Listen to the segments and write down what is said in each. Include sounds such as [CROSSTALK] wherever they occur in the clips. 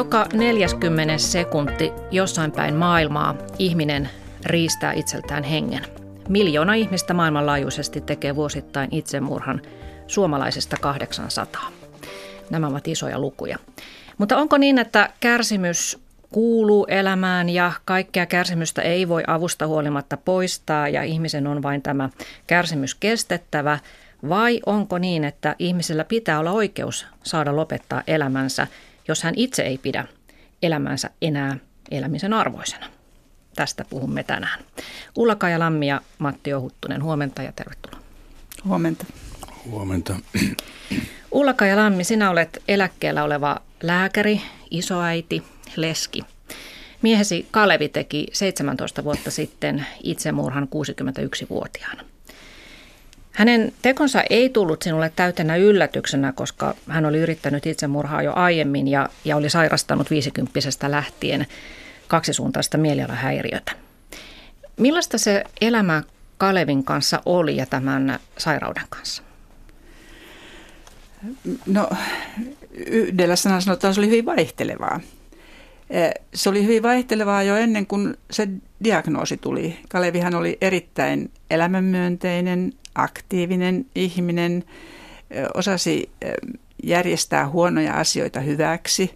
Joka 40 sekunti jossain päin maailmaa ihminen riistää itseltään hengen. Miljoona ihmistä maailmanlaajuisesti tekee vuosittain itsemurhan, suomalaisista 800. Nämä ovat isoja lukuja. Mutta onko niin, että kärsimys kuuluu elämään ja kaikkea kärsimystä ei voi avusta huolimatta poistaa ja ihmisen on vain tämä kärsimys kestettävä? Vai onko niin, että ihmisellä pitää olla oikeus saada lopettaa elämänsä, jos hän itse ei pidä elämänsä enää elämisen arvoisena? Tästä puhumme tänään. Ulla-Kaja Lammi ja Matti Ohuttunen, huomenta ja tervetuloa. Huomenta. Huomenta. [CLEARS THROAT] Ulla-Kaja Lammi, sinä olet eläkkeellä oleva lääkäri, isoäiti, leski. Miehesi Kalevi teki 17 vuotta sitten itsemurhan 61-vuotiaana. Hänen tekonsa ei tullut sinulle täytenä yllätyksenä, koska hän oli yrittänyt itsemurhaa jo aiemmin ja, ja oli sairastanut 50 lähtien kaksisuuntaista mielialahäiriötä. Millaista se elämä Kalevin kanssa oli ja tämän sairauden kanssa? No yhdellä sanalla sanotaan, se oli hyvin vaihtelevaa. Se oli hyvin vaihtelevaa jo ennen kuin se diagnoosi tuli. Kalevihan oli erittäin elämänmyönteinen, aktiivinen ihminen, osasi järjestää huonoja asioita hyväksi.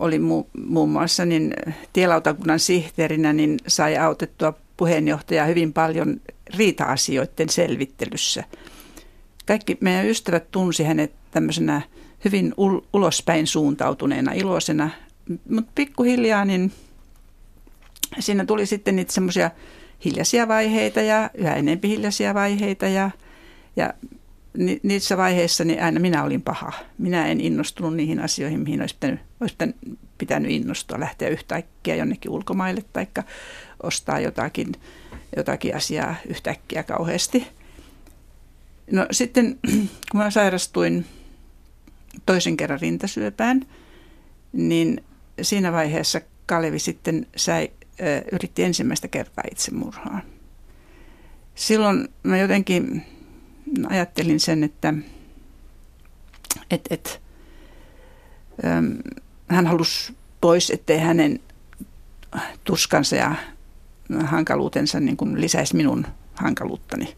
Oli mu- muun muassa niin tielautakunnan sihteerinä, niin sai autettua puheenjohtajaa hyvin paljon riita-asioiden selvittelyssä. Kaikki meidän ystävät tunsi hänet tämmöisenä hyvin ulospäin suuntautuneena, iloisena, mutta pikkuhiljaa niin siinä tuli sitten niitä semmoisia hiljaisia vaiheita ja yhä enempi hiljaisia vaiheita ja, ja ni, niissä vaiheissa niin aina minä olin paha. Minä en innostunut niihin asioihin, mihin olisi pitänyt, olisi pitänyt innostua, lähteä yhtäkkiä jonnekin ulkomaille tai ostaa jotakin, jotakin asiaa yhtäkkiä kauheasti. No sitten [CLEARS THROAT] kun mä sairastuin toisen kerran rintasyöpään, niin siinä vaiheessa Kalevi sitten sai, yritti ensimmäistä kertaa itsemurhaa. Silloin mä jotenkin ajattelin sen, että et, et, äm, hän halusi pois, ettei hänen tuskansa ja hankaluutensa niin kuin lisäisi minun hankaluuttani.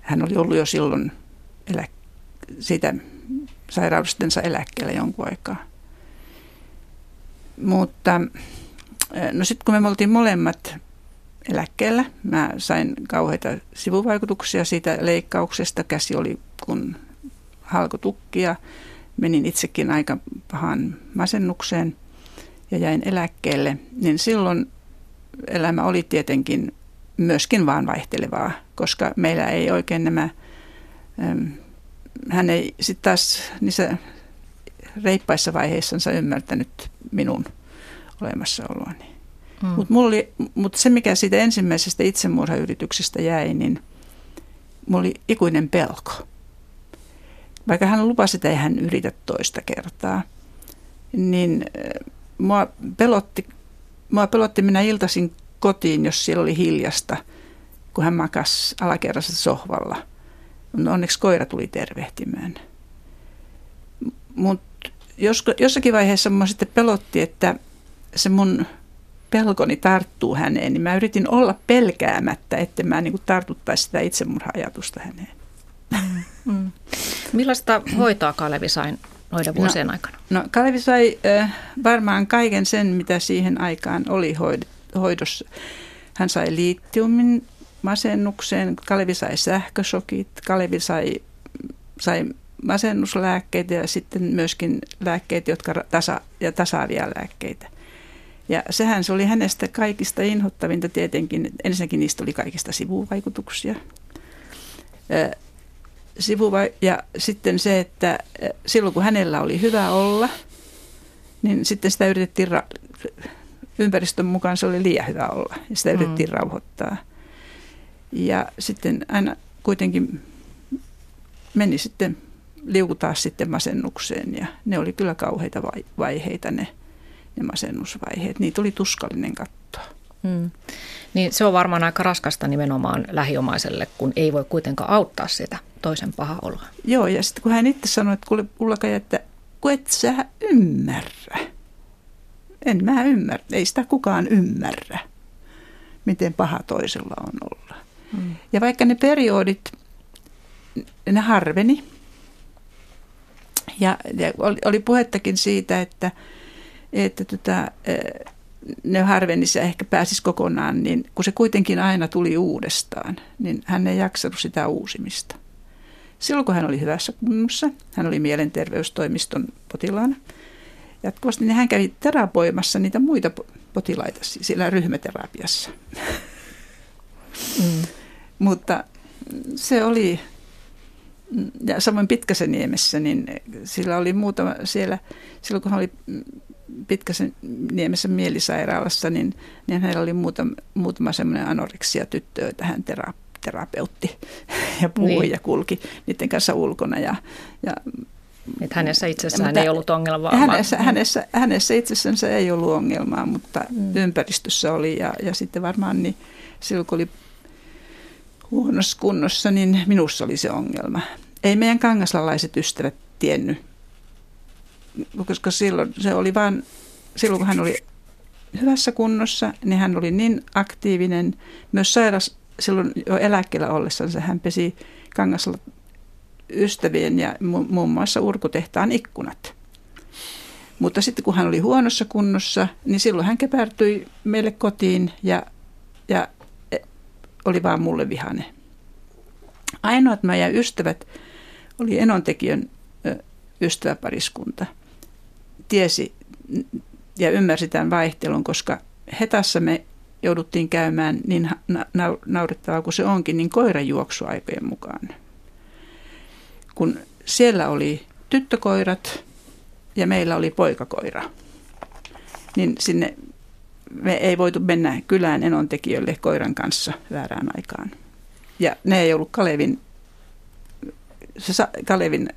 Hän oli ollut jo silloin elä, siitä sairaudestensa eläkkeellä jonkun aikaa. Mutta no sitten kun me oltiin molemmat eläkkeellä, mä sain kauheita sivuvaikutuksia siitä leikkauksesta. Käsi oli kun halkotukki ja menin itsekin aika pahan masennukseen ja jäin eläkkeelle. Niin silloin elämä oli tietenkin myöskin vaan vaihtelevaa, koska meillä ei oikein nämä, hän ei sitten taas niissä reippaissa vaiheissansa ymmärtänyt minun olemassaoloani. Mm. Mutta mut se, mikä siitä ensimmäisestä itsemurhayrityksestä jäi, niin mulla oli ikuinen pelko. Vaikka hän lupasi, että ei hän yritä toista kertaa, niin mua pelotti, mua pelotti mennä iltaisin kotiin, jos siellä oli hiljasta, kun hän makasi alakerrassa sohvalla. No onneksi koira tuli tervehtimään. Mutta jos, jossakin vaiheessa mua sitten pelotti, että se mun pelkoni tarttuu häneen, niin mä yritin olla pelkäämättä, että mä niin tartuttaisi sitä itsemurha-ajatusta häneen. Mm. Millaista hoitoa Kalevi sai noiden no, vuosien no, aikana? No Kalevi sai äh, varmaan kaiken sen, mitä siihen aikaan oli hoidossa. Hän sai liittiumin masennukseen, Kalevi sai sähkösokit, Kalevi sai, sai masennuslääkkeitä ja sitten myöskin lääkkeitä, jotka tasa, ja tasaavia lääkkeitä. Ja sehän se oli hänestä kaikista inhottavinta tietenkin. Ensinnäkin niistä oli kaikista sivuvaikutuksia. Sivuva- ja sitten se, että silloin kun hänellä oli hyvä olla, niin sitten sitä yritettiin, ra- ympäristön mukaan se oli liian hyvä olla ja sitä yritettiin mm. rauhoittaa. Ja sitten aina kuitenkin meni sitten liukutaan sitten masennukseen ja ne oli kyllä kauheita vaiheita ne ne masennusvaiheet. Niitä oli tuskallinen katsoa. Hmm. Niin se on varmaan aika raskasta nimenomaan lähiomaiselle, kun ei voi kuitenkaan auttaa sitä toisen paha oloa. Joo, ja sitten kun hän itse sanoi, että kuule Ullaka, että kun et sä ymmärrä. En mä ymmärrä, ei sitä kukaan ymmärrä, miten paha toisella on olla. Mm. Ja vaikka ne periodit, ne harveni, ja, ja oli, oli puhettakin siitä, että, että tota, ne harvenisi ja ehkä pääsisi kokonaan, niin kun se kuitenkin aina tuli uudestaan, niin hän ei jaksanut sitä uusimista. Silloin kun hän oli hyvässä kunnossa, hän oli mielenterveystoimiston potilaana jatkuvasti, niin hän kävi terapoimassa niitä muita potilaita siellä ryhmäterapiassa. Mm. Mutta se oli, ja samoin Pitkäseniemessä, niin sillä oli muutama siellä, silloin kun hän oli Pitkäsen niemessä mielisairaalassa, niin, niin hänellä oli muutama, muutama semmoinen anoreksia tyttö, jota hän tera, terapeutti ja puhui niin. ja kulki niiden kanssa ulkona. Ja, ja, että hänessä itsessään ei ollut ongelmaa. Hänessä, vaan... hänessä, hänessä itsessään ei ollut ongelmaa, mutta mm. ympäristössä oli. Ja, ja sitten varmaan niin silloin, kun oli huonossa kunnossa, niin minussa oli se ongelma. Ei meidän kangaslalaiset ystävät tiennyt koska silloin se oli vain, silloin kun hän oli hyvässä kunnossa, niin hän oli niin aktiivinen. Myös sairas silloin jo eläkkeellä ollessansa hän pesi kangasalla ystävien ja muun muassa urkutehtaan ikkunat. Mutta sitten kun hän oli huonossa kunnossa, niin silloin hän käpärtyi meille kotiin ja, ja e, oli vaan mulle vihane. Ainoat meidän ystävät oli enontekijän ystäväpariskunta – tiesi ja ymmärsi tämän vaihtelun, koska hetassa me jouduttiin käymään niin naurettavaa kuin se onkin, niin koirajuoksuaikojen mukaan. Kun siellä oli tyttökoirat ja meillä oli poikakoira, niin sinne me ei voitu mennä kylään enontekijöille koiran kanssa väärään aikaan. Ja ne ei ollut Kalevin, se Kalevin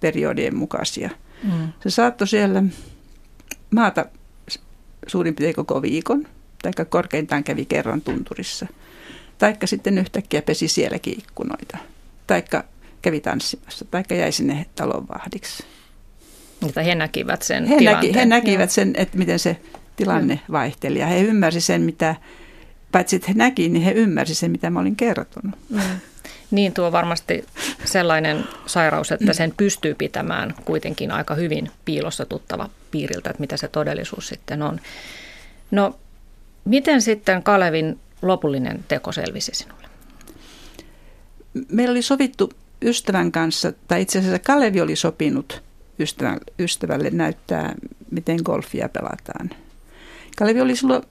periodien mukaisia – Mm. Se saattoi siellä maata suurin piirtein koko viikon, tai korkeintaan kävi kerran tunturissa. Taikka sitten yhtäkkiä pesi sielläkin ikkunoita. Taikka kävi tanssimassa, taikka jäi sinne talonvahdiksi. Mutta he näkivät sen he tilanteen. Näki, he näkivät sen, että miten se tilanne vaihteli. Ja he ymmärsivät sen, mitä, paitsi että he näki, niin he ymmärsivät sen, mitä mä olin kertonut. Mm. Niin tuo varmasti sellainen sairaus, että sen pystyy pitämään kuitenkin aika hyvin piilossa tuttava piiriltä, että mitä se todellisuus sitten on. No, miten sitten Kalevin lopullinen teko selvisi sinulle? Meillä oli sovittu ystävän kanssa, tai itse asiassa Kalevi oli sopinut ystävälle, näyttää, miten golfia pelataan. Kalevi oli silloin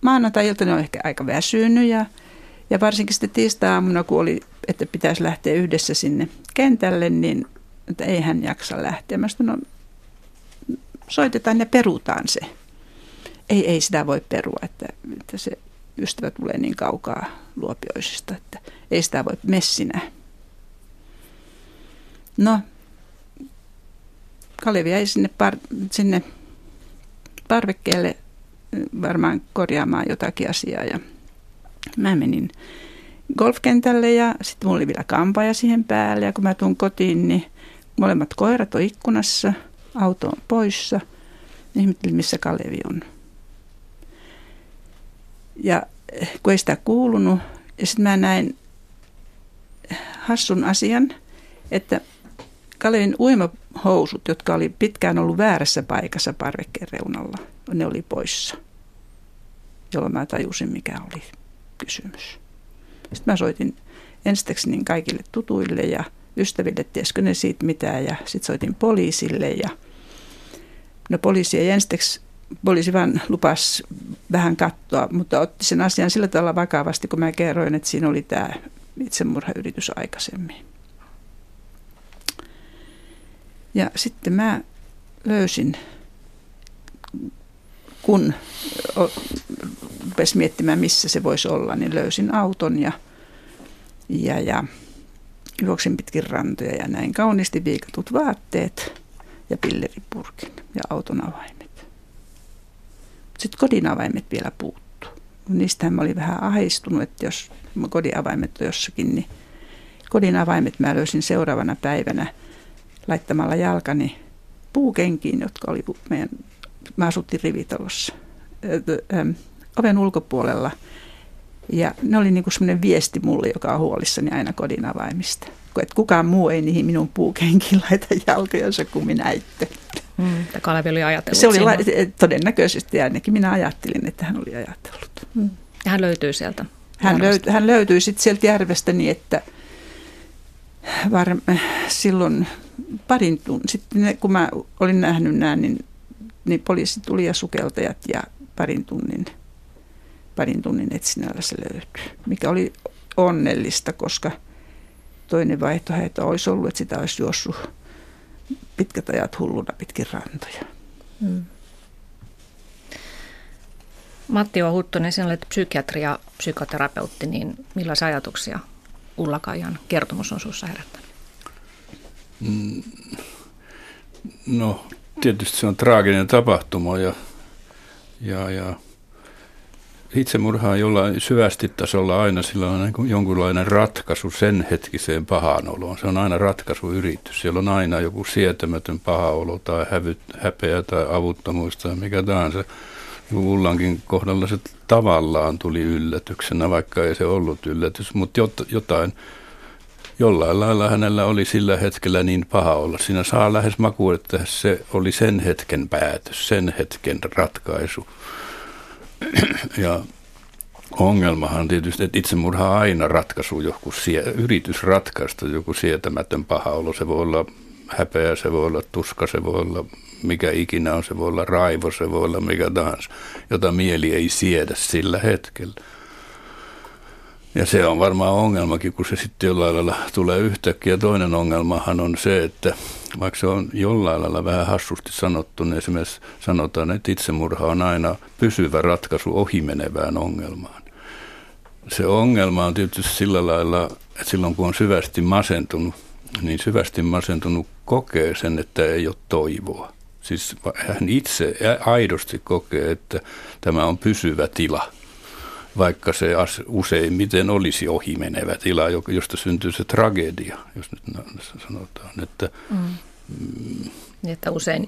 maanantai-iltana ehkä aika väsynyt ja, ja varsinkin sitten tiistai-aamuna, kun oli että pitäisi lähteä yhdessä sinne kentälle, niin että ei hän jaksa lähteä. Mä sanoin, no, soitetaan ja perutaan se. Ei, ei sitä voi perua, että, että se ystävä tulee niin kaukaa luopioisista, että ei sitä voi messinä. No, Kalevi jäi sinne, par, sinne parvekkeelle varmaan korjaamaan jotakin asiaa ja mä menin golfkentälle ja sitten mulla oli vielä kampaja siihen päälle ja kun mä tuun kotiin, niin molemmat koirat on ikkunassa, auto on poissa. Ihmettelin, missä Kalevi on. Ja kun ei sitä kuulunut, ja sitten mä näin hassun asian, että Kalevin uimahousut, jotka oli pitkään ollut väärässä paikassa parvekkeen reunalla, ne oli poissa. Jolloin mä tajusin, mikä oli kysymys. Sitten mä soitin ensiksi niin kaikille tutuille ja ystäville, tiesikö ne siitä mitään. Ja sitten soitin poliisille ja no poliisi ei ensiksi, poliisi vaan lupas vähän katsoa, mutta otti sen asian sillä tavalla vakavasti, kun mä kerroin, että siinä oli tämä itsemurhayritys aikaisemmin. Ja sitten mä löysin, kun rupesi miettimään, missä se voisi olla, niin löysin auton ja, ja, ja juoksin pitkin rantoja ja näin kauniisti viikatut vaatteet ja pilleripurkin ja auton avaimet. Sitten kodin avaimet vielä puuttu. Niistähän mä olin vähän ahistunut, että jos kodin avaimet on jossakin, niin kodin avaimet mä löysin seuraavana päivänä laittamalla jalkani puukenkiin, jotka oli meidän, mä asuttiin rivitalossa, oven ulkopuolella. Ja ne oli niin kuin semmoinen viesti mulle, joka on huolissani aina kodin avaimista. Että kukaan muu ei niihin minun puukenkiin laita jalkojansa kuin minä itse. Mm, Kalevi oli ajatellut Se oli la- todennäköisesti ainakin minä ajattelin, että hän oli ajatellut. Mm. Ja hän löytyy sieltä. Hän, löyt, hän löytyi sitten sieltä järvestä niin, että var, silloin parin tunnin, sitten kun mä olin nähnyt nämä, niin, niin poliisi tuli ja sukeltajat ja parin tunnin, parin tunnin etsinnällä se löytyi, mikä oli onnellista, koska toinen vaihtoehto olisi ollut, että sitä olisi juossut pitkät ajat hulluna pitkin rantoja. Hmm. Matti O. Huttunen, sinä olet psykiatri ja psykoterapeutti, niin millaisia ajatuksia Ulla Kaijan kertomus on sinussa herättänyt? Mm, no, tietysti se on traaginen tapahtuma ja, ja, ja itsemurha on jollain syvästi tasolla aina sillä on niin jonkunlainen ratkaisu sen hetkiseen pahanoloon. Se on aina ratkaisuyritys. Siellä on aina joku sietämätön pahaolo tai hävy, häpeä tai avuttomuus tai mikä tahansa. Ullankin kohdalla se tavallaan tuli yllätyksenä, vaikka ei se ollut yllätys, mutta jotain, jollain lailla hänellä oli sillä hetkellä niin paha olla. Siinä saa lähes maku, että se oli sen hetken päätös, sen hetken ratkaisu. [CLEARS THROAT] Ja ongelmahan tietysti, että itsemurha on aina ratkaisu, joku sie, yritys ratkaista joku sietämätön paha olo. Se voi olla häpeä, se voi olla tuska, se voi olla mikä ikinä on, se voi olla raivo, se voi olla mikä tahansa, jota mieli ei siedä sillä hetkellä. Ja se on varmaan ongelmakin, kun se sitten jollain lailla tulee yhtäkkiä. Toinen ongelmahan on se, että vaikka se on jollain lailla vähän hassusti sanottu, niin esimerkiksi sanotaan, että itsemurha on aina pysyvä ratkaisu ohimenevään ongelmaan. Se ongelma on tietysti sillä lailla, että silloin kun on syvästi masentunut, niin syvästi masentunut kokee sen, että ei ole toivoa. Siis hän itse aidosti kokee, että tämä on pysyvä tila, vaikka se useimmiten olisi ohimenevä tila, josta syntyy se tragedia, jos nyt sanotaan. Että, mm. Mm, että usein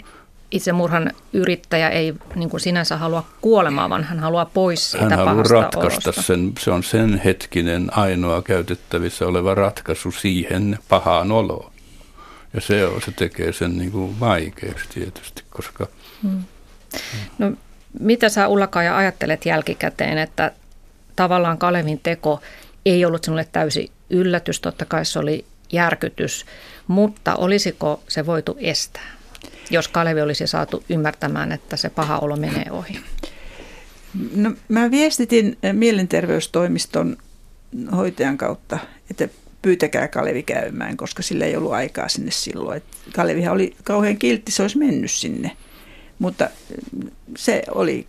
itsemurhan yrittäjä ei niin kuin sinänsä halua kuolemaa, vaan hän haluaa pois siitä Hän haluaa ratkaista olosta. sen, se on sen hetkinen ainoa käytettävissä oleva ratkaisu siihen pahaan oloon. Ja se, on, se tekee sen niin kuin vaikeaksi tietysti, koska... Hmm. No, mitä sä Ullakaja ajattelet jälkikäteen, että tavallaan Kalevin teko ei ollut sinulle täysi yllätys, totta kai se oli järkytys, mutta olisiko se voitu estää, jos Kalevi olisi saatu ymmärtämään, että se paha olo menee ohi? No, mä viestitin mielenterveystoimiston hoitajan kautta, että pyytäkää Kalevi käymään, koska sillä ei ollut aikaa sinne silloin. Kalevihan oli kauhean kiltti, se olisi mennyt sinne. Mutta se oli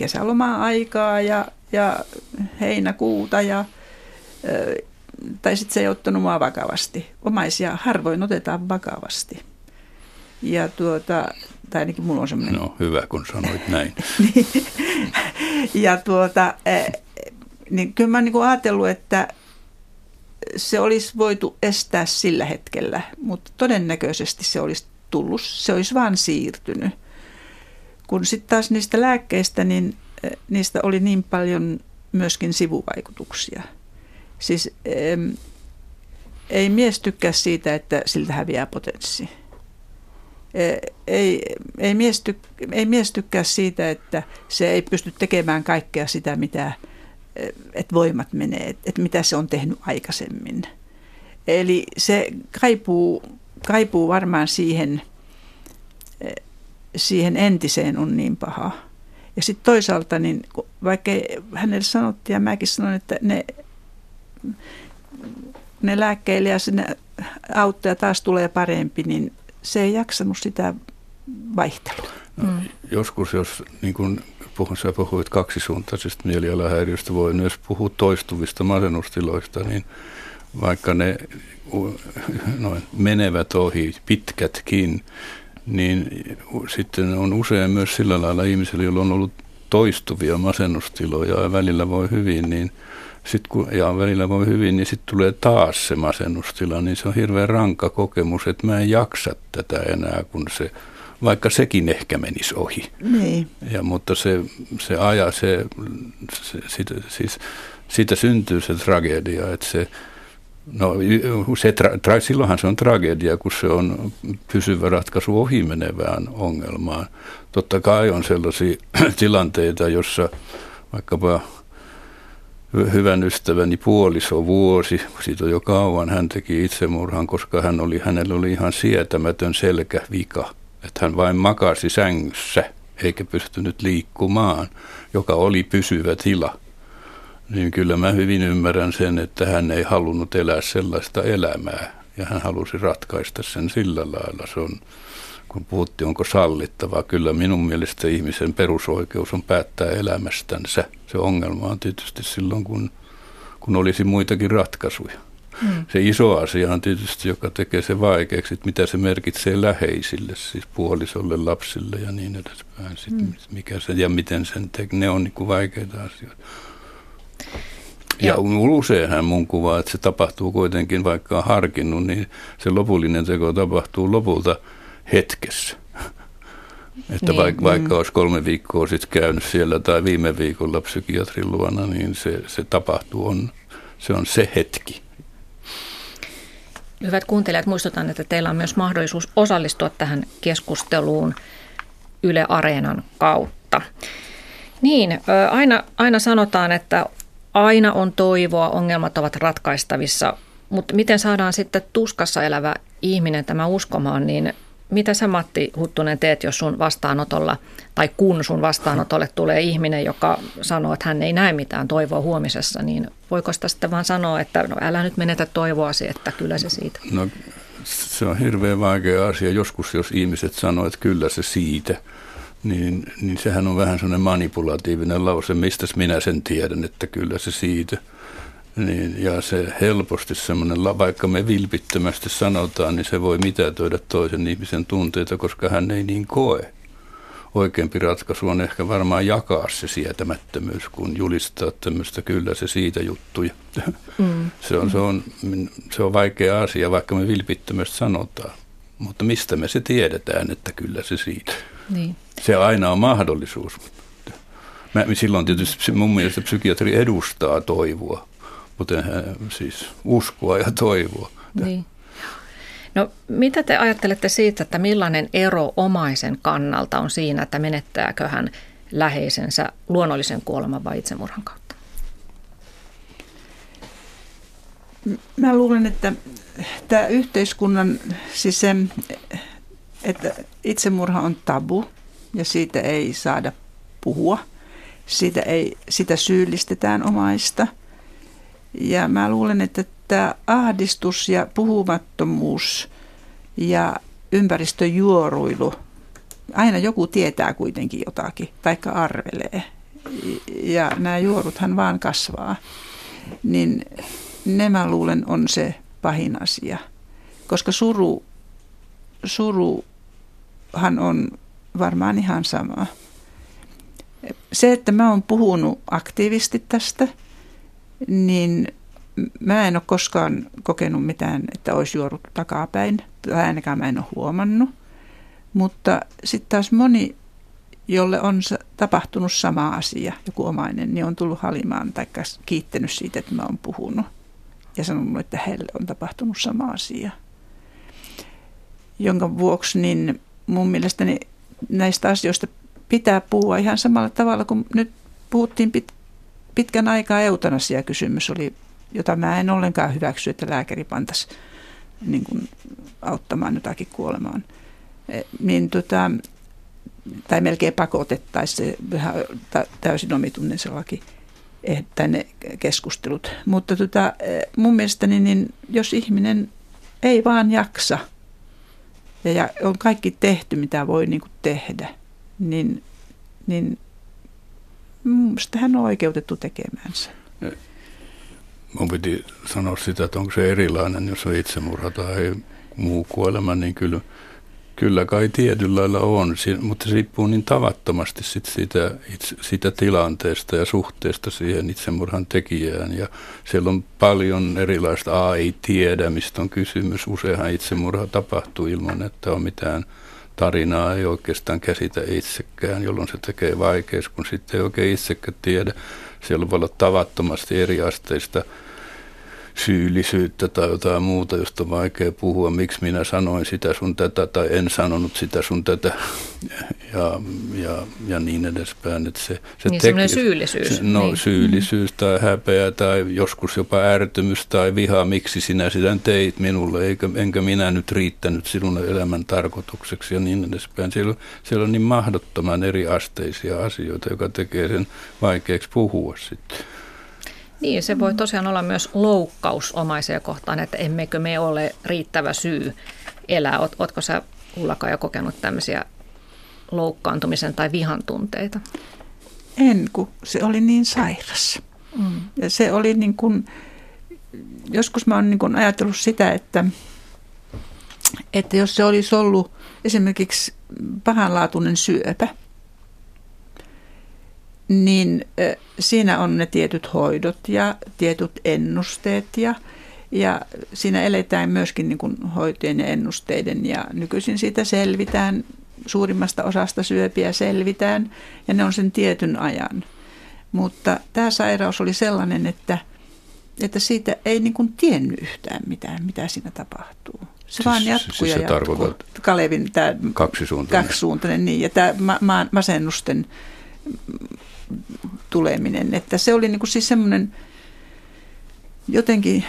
kesälomaa aikaa ja, ja heinäkuuta ja, tai sitten se ei ottanut mua vakavasti. Omaisia harvoin otetaan vakavasti. Ja tuota, tai ainakin mulla on semmoinen... No hyvä, kun sanoit näin. [LAUGHS] niin, ja tuota, niin kyllä mä oon niin ajatellut, että se olisi voitu estää sillä hetkellä, mutta todennäköisesti se olisi tullut, se olisi vaan siirtynyt. Kun sitten taas niistä lääkkeistä, niin eh, niistä oli niin paljon myöskin sivuvaikutuksia. Siis ei mies tykkää siitä, että siltä häviää potenssi. Eh, ei, ei, mies tyk, ei mies tykkää siitä, että se ei pysty tekemään kaikkea sitä, mitä että voimat menee, että mitä se on tehnyt aikaisemmin. Eli se kaipuu, kaipuu varmaan siihen, siihen entiseen on niin paha. Ja sitten toisaalta, niin vaikka hänelle sanottiin ja mäkin sanoin, että ne, ne lääkkeille ja sinne auttaa taas tulee parempi, niin se ei jaksanut sitä vaihtelua. No, joskus, jos niin kun puhun, sä puhuit kaksisuuntaisesta mielialahäiriöstä, voi myös puhua toistuvista masennustiloista, niin vaikka ne noin, menevät ohi pitkätkin, niin sitten on usein myös sillä lailla ihmisillä, joilla on ollut toistuvia masennustiloja ja välillä voi hyvin, niin sit kun, ja välillä voi hyvin, niin sitten tulee taas se masennustila, niin se on hirveän rankka kokemus, että mä en jaksa tätä enää, kun se vaikka sekin ehkä menisi ohi. Niin. Ja, mutta se, se aja, se, se siitä, siis, siitä syntyy se tragedia, että se, No se, tra, silloinhan se on tragedia, kun se on pysyvä ratkaisu ohimenevään ongelmaan. Totta kai on sellaisia [CLEARS THROAT] tilanteita, jossa vaikkapa hyvän ystäväni puoliso vuosi, siitä on jo kauan, hän teki itsemurhan, koska hän oli, hänellä oli ihan sietämätön selkävika. Että hän vain makasi sängyssä eikä pystynyt liikkumaan, joka oli pysyvä tila. Niin kyllä mä hyvin ymmärrän sen, että hän ei halunnut elää sellaista elämää ja hän halusi ratkaista sen sillä lailla. Se on, kun puhuttiin, onko sallittavaa, kyllä minun mielestä ihmisen perusoikeus on päättää elämästänsä. Se ongelma on tietysti silloin, kun, kun olisi muitakin ratkaisuja. Mm. Se iso asia on tietysti, joka tekee se vaikeaksi, että mitä se merkitsee läheisille, siis puolisolle, lapsille ja niin edespäin. Sitten mm. mikä se, ja miten sen tekee, ne on niin kuin vaikeita asioita. Ja useinhan mun kuvaa, että se tapahtuu kuitenkin, vaikka on harkinnut, niin se lopullinen teko tapahtuu lopulta hetkessä. [LAUGHS] Että niin, vaikka, mm. vaikka olisi kolme viikkoa sitten käynyt siellä tai viime viikolla psykiatrin luona, niin se, se tapahtuu, on, se on se hetki. Hyvät kuuntelijat, muistutan, että teillä on myös mahdollisuus osallistua tähän keskusteluun Yle Areenan kautta. Niin, aina, aina sanotaan, että aina on toivoa, ongelmat ovat ratkaistavissa, mutta miten saadaan sitten tuskassa elävä ihminen tämä uskomaan, niin mitä sä Matti Huttunen teet, jos sun vastaanotolla tai kun sun vastaanotolle tulee ihminen, joka sanoo, että hän ei näe mitään toivoa huomisessa, niin voiko sitä sitten vaan sanoa, että no älä nyt menetä toivoasi, että kyllä se siitä? No se on hirveän vaikea asia. Joskus jos ihmiset sanoo, että kyllä se siitä, niin, niin sehän on vähän sellainen manipulatiivinen lause. Mistä minä sen tiedän, että kyllä se siitä. Niin, ja se helposti semmoinen, vaikka me vilpittömästi sanotaan, niin se voi mitätöidä toisen ihmisen tunteita, koska hän ei niin koe. Oikeampi ratkaisu on ehkä varmaan jakaa se sietämättömyys, kun julistaa tämmöistä kyllä se siitä juttuja. Mm. [LAUGHS] Se, on, se, on, se on vaikea asia, vaikka me vilpittömästi sanotaan. Mutta mistä me se tiedetään, että kyllä se siitä. Niin. Se aina on mahdollisuus. Mä, silloin tietysti mun mielestä psykiatri edustaa toivoa, mutta siis uskoa ja toivoa. Niin. No mitä te ajattelette siitä, että millainen ero omaisen kannalta on siinä, että menettääkö hän läheisensä luonnollisen kuoleman vai itsemurhan kautta? Mä luulen, että tämä yhteiskunnan, siis se, että itsemurha on tabu ja siitä ei saada puhua. Siitä ei, sitä syyllistetään omaista. Ja mä luulen, että tämä ahdistus ja puhumattomuus ja ympäristön juoruilu, aina joku tietää kuitenkin jotakin, taikka arvelee. Ja nämä juoruthan vaan kasvaa. Niin ne mä luulen on se pahin asia. Koska suru, suruhan on varmaan ihan sama. Se, että mä oon puhunut aktiivisesti tästä, niin mä en ole koskaan kokenut mitään, että olisi juorut takapäin, tai ainakaan mä en ole huomannut. Mutta sitten taas moni, jolle on tapahtunut sama asia, joku omainen, niin on tullut halimaan tai kiittänyt siitä, että mä oon puhunut ja sanonut, että heille on tapahtunut sama asia. Jonka vuoksi niin mun mielestäni näistä asioista pitää puhua ihan samalla tavalla kuin nyt puhuttiin pit, pitkän aikaa eutanasia kysymys oli, jota mä en ollenkaan hyväksy, että lääkäri pantaisi niin kuin, auttamaan jotakin kuolemaan. E, niin tota, tai melkein pakotettaisiin täysin omituinen se laki eh, tai ne keskustelut. Mutta tota, e, mun mielestäni, niin jos ihminen ei vaan jaksa – ja, ja on kaikki tehty, mitä voi niin kuin tehdä, niin, niin minusta hän on oikeutettu tekemään sen. Mun piti sanoa sitä, että onko se erilainen, jos on itsemurha tai muu kuolema, niin kyllä – Kyllä kai tietyllä lailla on, mutta se riippuu niin tavattomasti sit siitä, siitä tilanteesta ja suhteesta siihen itsemurhan tekijään. Ja siellä on paljon erilaista, A ei tiedä, mistä on kysymys. Useinhan itsemurha tapahtuu ilman, että on mitään tarinaa ei oikeastaan käsitä itsekään, jolloin se tekee vaikeaksi, kun sitten ei oikein itsekään tiedä. Siellä voi olla tavattomasti eriasteista syyllisyyttä tai jotain muuta, josta on vaikea puhua, miksi minä sanoin sitä sun tätä tai en sanonut sitä sun tätä ja, ja, ja niin edespäin. Että se, se niin teki, syyllisyys. Se, no niin. syyllisyys tai häpeä tai joskus jopa ärtymys tai viha, miksi sinä sitä teit minulle, eikä, enkä minä nyt riittänyt sinun elämän tarkoitukseksi ja niin edespäin. Siellä, siellä on niin mahdottoman eri asteisia asioita, joka tekee sen vaikeaksi puhua sitten. Niin, se voi tosiaan olla myös loukkaus omaisia kohtaan, että emmekö me ole riittävä syy elää. Oot, ootko sä Ullaka jo kokenut tämmöisiä loukkaantumisen tai vihan tunteita? En, kun se oli niin sairas. Mm. Ja se oli niin kuin, joskus mä oon niin kuin ajatellut sitä, että, että jos se olisi ollut esimerkiksi pahanlaatuinen syöpä – niin siinä on ne tietyt hoidot ja tietyt ennusteet ja, ja siinä eletään myöskin niin kuin hoitojen ja ennusteiden ja nykyisin siitä selvitään, suurimmasta osasta syöpiä selvitään ja ne on sen tietyn ajan. Mutta tämä sairaus oli sellainen, että, että siitä ei niin kuin tiennyt yhtään mitään, mitä siinä tapahtuu. Se siis, vaan jatkuu siis ja jatkuu. Kalevin tämä kaksisuuntainen. kaksisuuntainen niin, ja tämä ma- ma- masennusten tuleminen. Että se oli niin kuin siis semmoinen jotenkin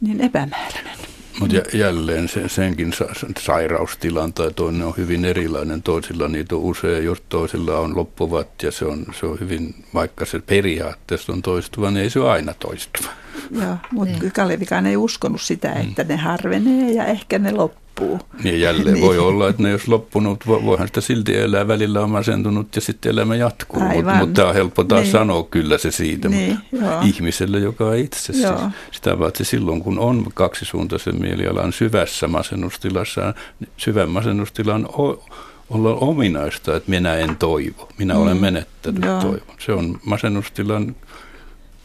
niin epämääräinen. Mutta jälleen se, senkin sairaustilan tai toinen on hyvin erilainen. Toisilla niitä on usein, jos toisilla on loppuvat ja se on, se on hyvin, vaikka se periaatteessa on toistuva, niin ei se ole aina toistuva. Joo, mutta niin. Kalevikaan ei uskonut sitä, että mm. ne harvenee ja ehkä ne loppuu loppuu. Niin jälleen niin. voi olla, että ne jos loppunut, voihan sitä silti elää, välillä on masentunut ja sitten elämä jatkuu. Mutta mut tämä on helppo taas niin. sanoa kyllä se siitä, niin, mutta ihmiselle, joka on itse siis. Sitä paitsi silloin, kun on kaksisuuntaisen mielialan syvässä masennustilassa, syvän masennustilan olla ominaista, että minä en toivo. Minä mm. olen menettänyt Joo. toivon. Se on masennustilan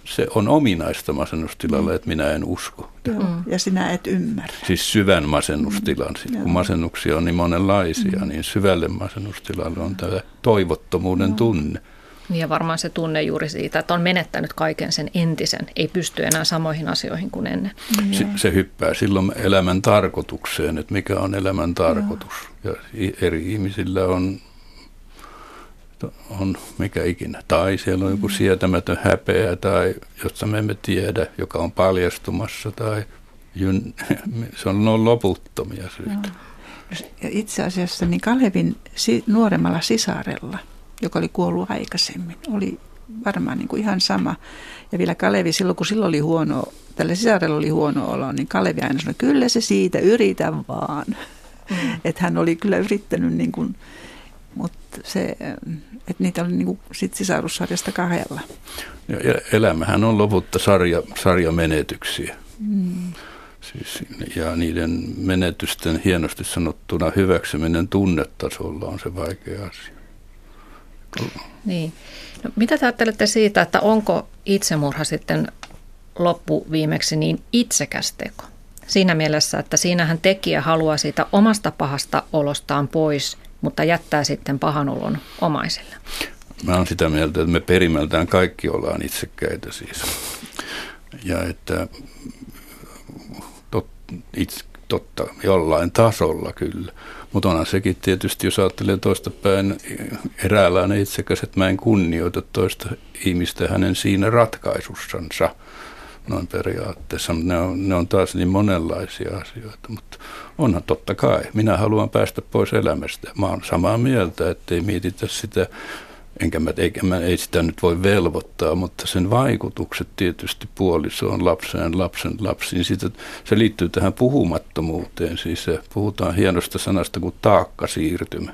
se on ominaista masennustilalle, mm. että minä en usko. Joo, mm. ja sinä et ymmärrä. Siis syvän masennustilan. Mm. Kun masennuksia on niin monenlaisia, mm. niin syvälle masennustilalle on tämä toivottomuuden no. tunne. Ja varmaan se tunne juuri siitä, että on menettänyt kaiken sen entisen, ei pysty enää samoihin asioihin kuin ennen. Se, se hyppää silloin elämän tarkoitukseen, että mikä on elämän tarkoitus. Ja eri ihmisillä on on mikä ikinä. Tai siellä on joku sietämätön häpeä tai josta me emme tiedä, joka on paljastumassa tai jyn, [LAUGHS] se on noin loputtomia syitä. Ja itse asiassa niin Kalevin si, nuoremmalla sisarella, joka oli kuollut aikaisemmin, oli varmaan niin kuin ihan sama. Ja vielä Kalevi silloin, kun silloin oli huono, tällä sisarella oli huono olo, niin Kalevi aina sanoi, kyllä se siitä, yritä vaan. Mm. [LAUGHS] Että hän oli kyllä yrittänyt niin kuin, mutta se, että niitä oli niin kuin sit sisarussarjasta kahdella. Ja elämähän on loputta sarja, sarjamenetyksiä. Mm. Siis, ja niiden menetysten hienosti sanottuna hyväksyminen tunnetasolla on se vaikea asia. Niin. No, mitä te ajattelette siitä, että onko itsemurha sitten loppu viimeksi niin itsekäs teko? Siinä mielessä, että siinähän tekijä haluaa siitä omasta pahasta olostaan pois – mutta jättää sitten pahan olon omaisille. Mä oon sitä mieltä, että me perimältään kaikki ollaan itsekkäitä siis. Ja että tot, itse, totta, jollain tasolla kyllä. Mutta onhan sekin tietysti, jos ajattelee toista päin eräänlainen itsekäs, että mä en kunnioita toista ihmistä hänen siinä ratkaisussansa noin periaatteessa. Ne on, ne on taas niin monenlaisia asioita, mutta onhan totta kai. Minä haluan päästä pois elämästä. Mä oon samaa mieltä, ettei mietitä sitä, enkä mä, eikä mä, ei sitä nyt voi velvoittaa, mutta sen vaikutukset tietysti puolisoon, lapseen, lapsen lapsiin, siitä, se liittyy tähän puhumattomuuteen. Siis puhutaan hienosta sanasta kuin taakkasiirtymä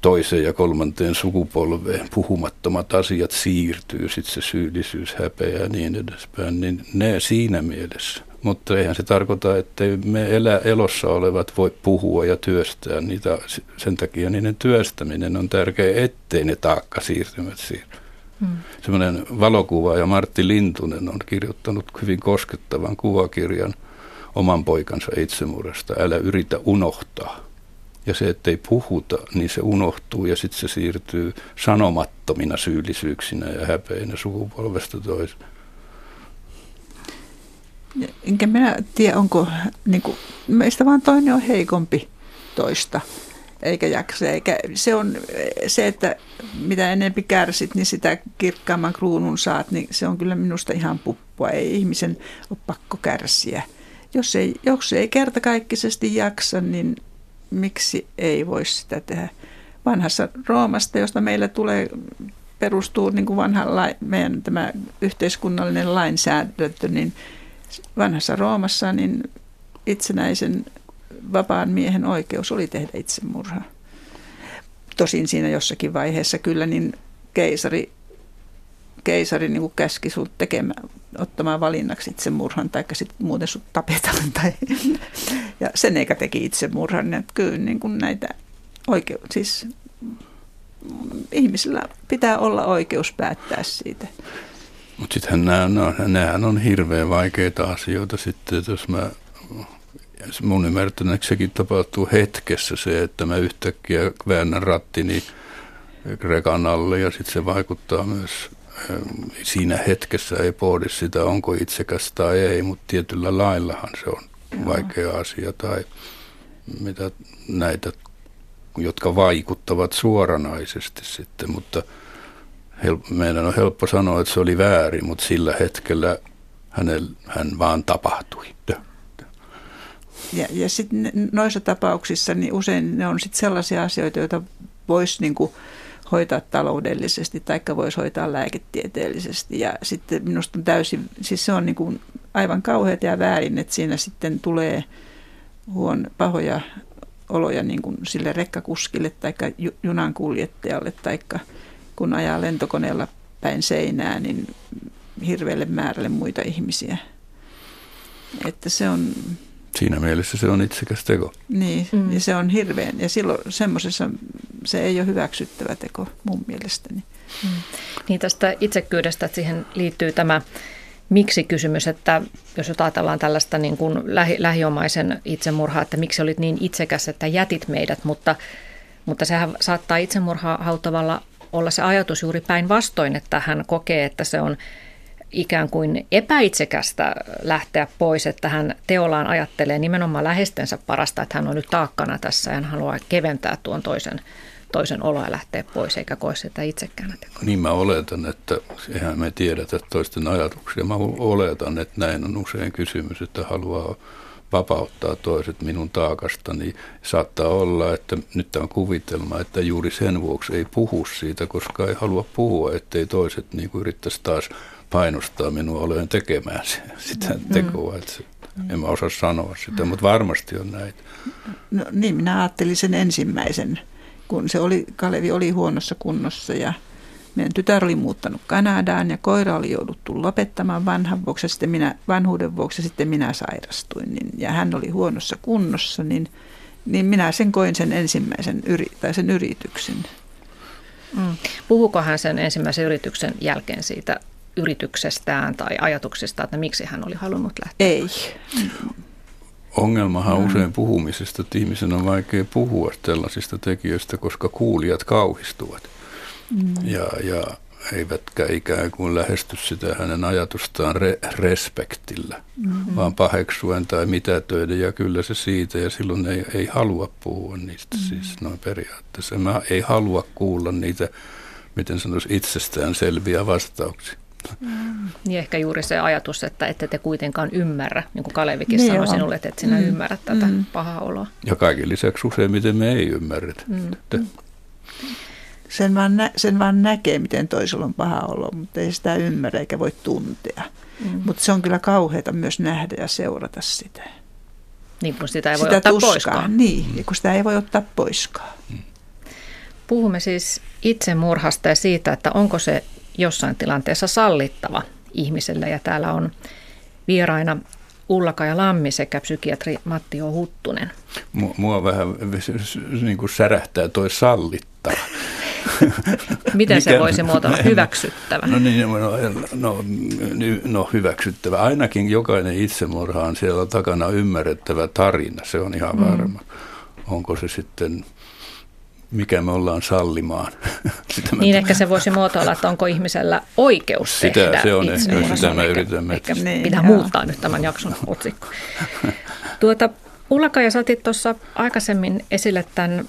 toiseen ja kolmanteen sukupolveen puhumattomat asiat siirtyy, sitten se syyllisyys, häpeä ja niin edespäin, niin ne siinä mielessä. Mutta eihän se tarkoita, että me elä, elossa olevat voi puhua ja työstää niitä. Sen takia niiden työstäminen on tärkeää, ettei ne taakka siirtymät siirry. Hmm. Semmoinen valokuvaaja Martti Lintunen on kirjoittanut hyvin koskettavan kuvakirjan oman poikansa itsemurrasta. Älä yritä unohtaa. Ja se, ettei puhuta, niin se unohtuu ja sitten se siirtyy sanomattomina syyllisyyksinä ja häpeinä sukupolvesta toiseen. Enkä minä tiedä, onko niin kuin, meistä vaan toinen on heikompi toista eikä jaksa. Eikä se on se, että mitä enempi kärsit, niin sitä kirkkaamman kruunun saat, niin se on kyllä minusta ihan puppua. Ei ihmisen ole pakko kärsiä. Jos ei, jos ei kertakaikkisesti jaksa, niin miksi ei voi sitä tehdä? Vanhassa Roomasta, josta meillä tulee perustuu niin kuin vanha lai, meidän tämä yhteiskunnallinen lainsäädäntö, niin vanhassa Roomassa niin itsenäisen vapaan miehen oikeus oli tehdä itsemurha. Tosin siinä jossakin vaiheessa kyllä niin keisari, keisari niin kuin käski sinut tekemään, ottamaan valinnaksi itsemurhan, tai sitten muuten sinut tapetaan. Tai, [LAUGHS] ja sen eikä teki itsemurhan. Että kyllä niin kuin näitä oikeus, siis ihmisillä pitää olla oikeus päättää siitä. Mutta sittenhän nämä, no, nämähän on hirveän vaikeita asioita sitten, jos mä mun ymmärtäneeksi tapahtuu hetkessä se, että mä yhtäkkiä väännän rattini rekan alle ja sitten se vaikuttaa myös siinä hetkessä ei pohdi sitä, onko itsekäs tai ei, mutta tietyllä laillahan se on vaikea asia tai mitä näitä, jotka vaikuttavat suoranaisesti sitten, mutta meidän on helppo sanoa, että se oli väärin, mutta sillä hetkellä hänellä, hän vaan tapahtui. Ja, ja sitten noissa tapauksissa niin usein ne on sitten sellaisia asioita, joita voisi niin hoitaa taloudellisesti tai voisi hoitaa lääketieteellisesti. Ja sitten minusta on täysin, siis se on niin kuin aivan kauheat ja väärin, että siinä sitten tulee huon pahoja oloja niin kuin sille rekkakuskille tai junan kuljettajalle tai kun ajaa lentokoneella päin seinää, niin hirveälle määrälle muita ihmisiä. Että se on, Siinä mielessä se on itsekäs teko. Niin, mm. ja se on hirveän. Ja silloin semmoisessa se ei ole hyväksyttävä teko mun mielestäni. Mm. Niin tästä itsekyydestä, että siihen liittyy tämä miksi-kysymys, että jos ajatellaan tällaista niin kuin lähi, lähiomaisen itsemurhaa, että miksi olit niin itsekäs, että jätit meidät, mutta, mutta sehän saattaa itsemurhaa hautavalla olla se ajatus juuri päinvastoin, että hän kokee, että se on ikään kuin epäitsekästä lähteä pois, että hän teollaan ajattelee nimenomaan lähestensä parasta, että hän on nyt taakkana tässä ja hän haluaa keventää tuon toisen, toisen oloa ja lähteä pois, eikä koe sitä itsekään. Niin mä oletan, että eihän me tiedetä toisten ajatuksia. Mä oletan, että näin on usein kysymys, että haluaa vapauttaa toiset minun taakasta, niin saattaa olla, että nyt tämä on kuvitelma, että juuri sen vuoksi ei puhu siitä, koska ei halua puhua, ettei toiset niin yrittäisi taas painostaa minua olen tekemään [LAUGHS] sitä mm. tekoa. Että en mä osaa sanoa sitä, mutta varmasti on näitä. No, niin, minä ajattelin sen ensimmäisen, kun se oli, Kalevi oli huonossa kunnossa ja meidän tytär oli muuttanut Kanadaan ja koira oli jouduttu lopettamaan vanhan vuoksi ja sitten minä, vanhuuden vuoksi sitten minä sairastuin. Niin, ja hän oli huonossa kunnossa, niin, niin minä sen koin sen ensimmäisen yri, tai sen yrityksen. Mm. Puhuko hän sen ensimmäisen yrityksen jälkeen siitä yrityksestään tai ajatuksista, että miksi hän oli halunnut lähteä? Ei. Ongelmahan mm. usein puhumisesta, että ihmisen on vaikea puhua tällaisista tekijöistä, koska kuulijat kauhistuvat. Mm. Ja, ja eivätkä ikään kuin lähesty sitä hänen ajatustaan re- respektillä, mm-hmm. vaan paheksuen tai mitätöiden ja kyllä se siitä ja silloin ei, ei halua puhua niistä mm-hmm. siis noin periaatteessa. Mä ei halua kuulla niitä, miten sanoisi, itsestään selviä vastauksia. Mm. Niin ehkä juuri se ajatus, että ette te kuitenkaan ymmärrä, niin kuin Kalevikin niin sanoi sinulle, että et sinä mm. ymmärrä tätä mm. pahaa oloa. Ja kaiken lisäksi useimmiten me ei ymmärretä. Mm. Sen vaan, nä- sen vaan näkee, miten toisella on paha olo, mutta ei sitä ymmärrä eikä voi tuntea. Mm. Mutta se on kyllä kauheata myös nähdä ja seurata sitä. Niin kun sitä ei voi sitä ottaa tuskaa, poiskaan. Niin, mm. kun sitä ei voi ottaa poiskaan. Mm. Puhumme siis itsemurhasta ja siitä, että onko se jossain tilanteessa sallittava ihmiselle. Ja täällä on vieraina Ullaka ja Lammi sekä psykiatri Matti O. Huttunen. Mua vähän niin kuin särähtää toi sallittava. Miten Mikä, se voisi muotoilla? [LAUGHS] Hyväksyttävä. No niin, no, no, no hyväksyttävä. Ainakin jokainen itsemurha on siellä takana ymmärrettävä tarina, se on ihan mm. varma. onko se sitten mikä me ollaan sallimaan. [LAUGHS] Sitä niin ehkä se voisi muotoilla, että onko ihmisellä oikeus sitä, tehdä se on ehkä, sitä mä yritän Ehkä niin, pitää joo. muuttaa nyt tämän jakson otsikko. Tuota, Ullaka ja otit tuossa aikaisemmin esille tämän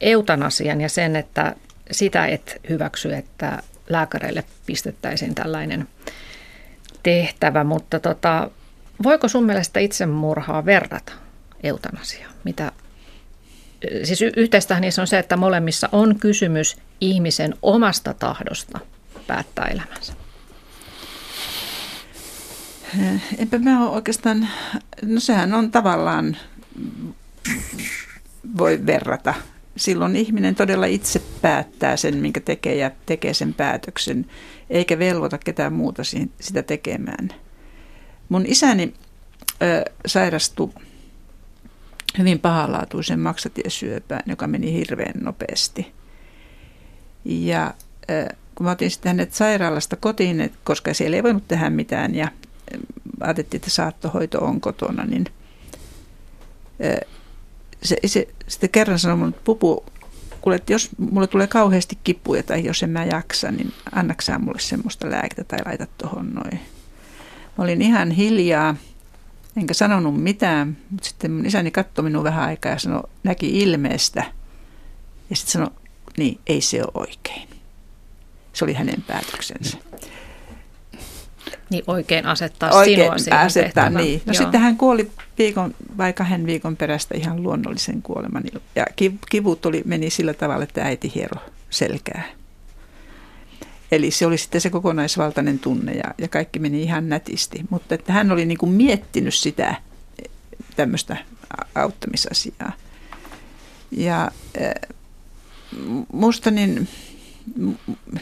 eutanasian ja sen, että sitä et hyväksy, että lääkäreille pistettäisiin tällainen tehtävä, mutta tota, voiko sun mielestä itsemurhaa verrata eutanasiaan? Mitä siis yhteistähän niissä on se, että molemmissa on kysymys ihmisen omasta tahdosta päättää elämänsä. Eh, enpä mä ole oikeastaan, no sehän on tavallaan, voi verrata. Silloin ihminen todella itse päättää sen, minkä tekee ja tekee sen päätöksen, eikä velvoita ketään muuta sitä tekemään. Mun isäni ö, sairastui hyvin pahanlaatuisen maksatiesyöpään, joka meni hirveän nopeasti. Ja kun mä otin sitten hänet sairaalasta kotiin, koska siellä ei voinut tehdä mitään ja ajateltiin, että saattohoito on kotona, niin se, se sitten kerran sanoi mulle, että Pupu, kuule, että jos mulle tulee kauheasti kipuja tai jos en mä jaksa, niin annaksää mulle semmoista lääkettä tai laita tuohon noin. Mä olin ihan hiljaa Enkä sanonut mitään, mutta sitten mun isäni katsoi minua vähän aikaa ja sanoi, näki ilmeestä. Ja sitten sanoi, niin ei se ole oikein. Se oli hänen päätöksensä. Niin oikein asettaa oikein sinua siihen asettaa, niin. No Joo. sitten hän kuoli viikon vai kahden viikon perästä ihan luonnollisen kuoleman. Ja kivut oli, meni sillä tavalla, että äiti hiero selkää. Eli se oli sitten se kokonaisvaltainen tunne ja, ja kaikki meni ihan nätisti. Mutta että hän oli niin kuin miettinyt sitä tämmöistä auttamisasiaa. Ja musta niin,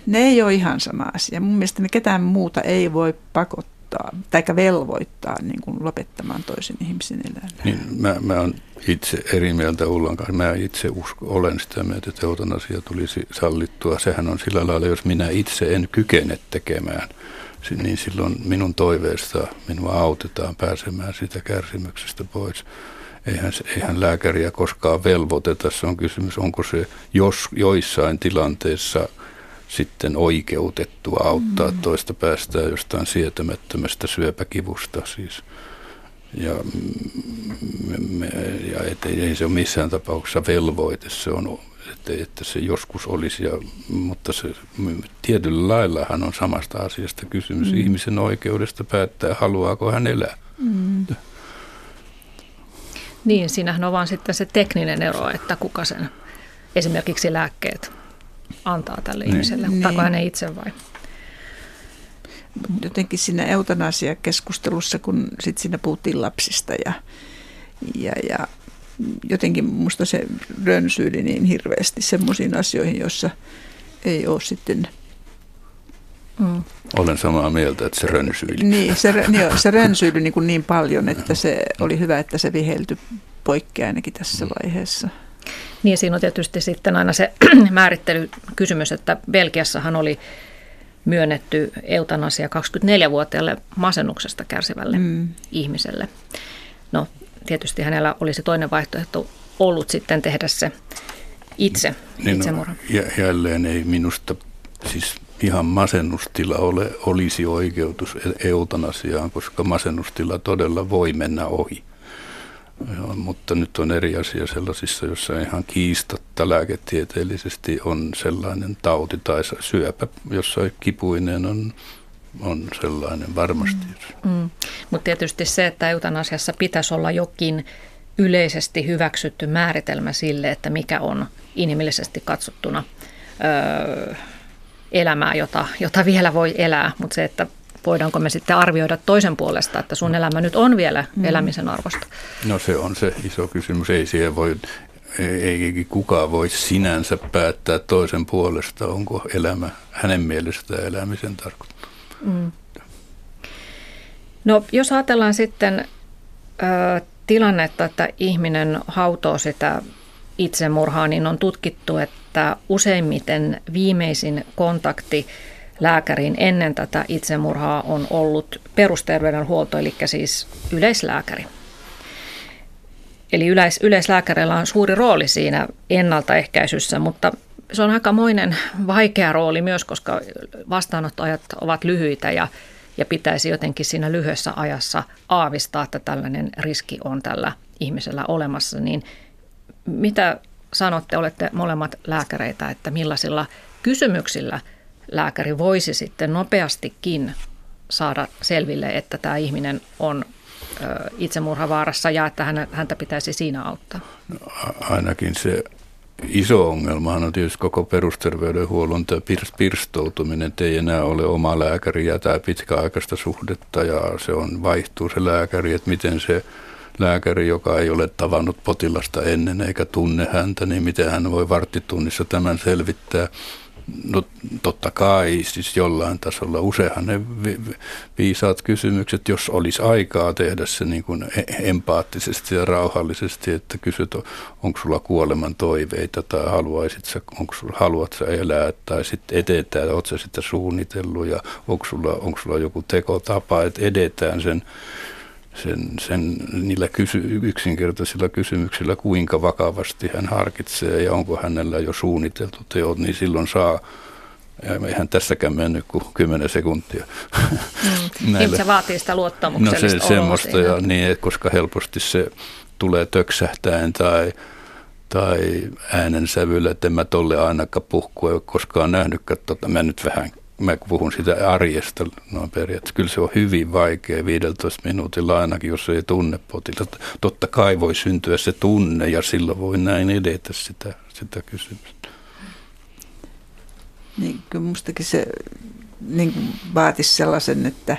ne ei ole ihan sama asia. Mun mielestä ne ketään muuta ei voi pakottaa tai velvoittaa niin kuin lopettamaan toisen ihmisen elämää. Niin, mä, mä olen itse eri mieltä Ullan kanssa. Mä itse usko, olen sitä mieltä, että eutanasia tulisi sallittua. Sehän on sillä lailla, jos minä itse en kykene tekemään, niin silloin minun toiveesta minua autetaan pääsemään sitä kärsimyksestä pois. Eihän, eihän lääkäriä koskaan velvoiteta. Se on kysymys, onko se jos joissain tilanteissa sitten oikeutettua auttaa mm. toista päästään jostain sietämättömästä syöpäkivusta siis. Ja, me, me, ja et, ei se ole missään tapauksessa velvoite, se on, että, että se joskus olisi, ja, mutta se, tietyllä laillahan on samasta asiasta kysymys, mm. ihmisen oikeudesta päättää, haluaako hän elää. Mm. Niin, siinähän on vaan sitten se tekninen ero, että kuka sen esimerkiksi lääkkeet antaa tälle niin. ihmiselle, niin. ottaako hän itse vai? jotenkin siinä eutanasia-keskustelussa, kun sit siinä puhuttiin lapsista ja, ja, ja jotenkin musta se rönsyyli niin hirveästi semmoisiin asioihin, joissa ei ole sitten... Mm. Olen samaa mieltä, että se rönsyyli. Niin, se, niin, se [LAUGHS] rönsyyli niin, kuin niin paljon, että se oli hyvä, että se viheltyi poikki ainakin tässä vaiheessa. Niin, siinä on tietysti sitten aina se [CLEARS THROAT] määrittelykysymys, että Belgiassahan oli myönnetty eutanasia 24-vuotiaalle masennuksesta kärsivälle mm. ihmiselle. No tietysti hänellä olisi toinen vaihtoehto ollut sitten tehdä se itse, niin itsemurha. No, jälleen ei minusta siis ihan masennustila ole, olisi oikeutus e- eutanasiaan, koska masennustila todella voi mennä ohi. Joo, mutta nyt on eri asia sellaisissa, joissa ihan kiistatta lääketieteellisesti on sellainen tauti tai syöpä, jossa kipuinen on, on sellainen varmasti. Mm. Mm. Mutta tietysti se, että eutanasiassa pitäisi olla jokin yleisesti hyväksytty määritelmä sille, että mikä on inhimillisesti katsottuna öö, elämää, jota, jota vielä voi elää, mutta se, että voidaanko me sitten arvioida toisen puolesta, että sun elämä nyt on vielä mm. elämisen arvosta? No se on se iso kysymys. Ei siihen voi, ei kukaan voi sinänsä päättää toisen puolesta, onko elämä hänen mielestään elämisen tarkoitus. Mm. No jos ajatellaan sitten ö, tilannetta, että ihminen hautoo sitä itsemurhaa, niin on tutkittu, että useimmiten viimeisin kontakti lääkäriin ennen tätä itsemurhaa on ollut perusterveydenhuolto, eli siis yleislääkäri. Eli yleis, yleislääkäreillä on suuri rooli siinä ennaltaehkäisyssä, mutta se on aikamoinen vaikea rooli myös, koska vastaanottoajat ovat lyhyitä ja, ja pitäisi jotenkin siinä lyhyessä ajassa aavistaa, että tällainen riski on tällä ihmisellä olemassa. Niin mitä sanotte, olette molemmat lääkäreitä, että millaisilla kysymyksillä lääkäri voisi sitten nopeastikin saada selville, että tämä ihminen on itsemurhavaarassa ja että häntä pitäisi siinä auttaa? No, ainakin se iso ongelma on tietysti koko perusterveydenhuollon tämä pirstoutuminen, että ei enää ole oma lääkäri ja tämä pitkäaikaista suhdetta ja se on vaihtuu se lääkäri, että miten se lääkäri, joka ei ole tavannut potilasta ennen eikä tunne häntä, niin miten hän voi varttitunnissa tämän selvittää. No totta kai, siis jollain tasolla. Useinhan ne viisaat kysymykset, jos olisi aikaa tehdä se niin kuin e-, empaattisesti ja rauhallisesti, että kysyt, onko sulla kuoleman toiveita tai haluaisit sä, onko sulla, haluat sä elää tai sitten edetään, oletko sä sitä suunnitellut ja onko sulla, onko sulla joku tekotapa, että edetään sen sen, sen niillä kysy, yksinkertaisilla kysymyksillä, kuinka vakavasti hän harkitsee ja onko hänellä jo suunniteltu teot, niin silloin saa ja eihän tässäkään mennyt kuin 10 sekuntia. Mm. niin se vaatii sitä luottamuksellista No se, semmoista, ja, niin, koska helposti se tulee töksähtäen tai, tai äänensävyllä, että en mä tolle ainakaan puhkua, koskaan nähnytkään. Tota, mä nyt vähän mä puhun sitä arjesta noin periaatteessa. Kyllä se on hyvin vaikea 15 minuutilla ainakin, jos ei tunne potilasta. Totta kai voi syntyä se tunne ja silloin voi näin edetä sitä, sitä kysymystä. Niin, kyllä mustakin se niin vaatisi sellaisen, että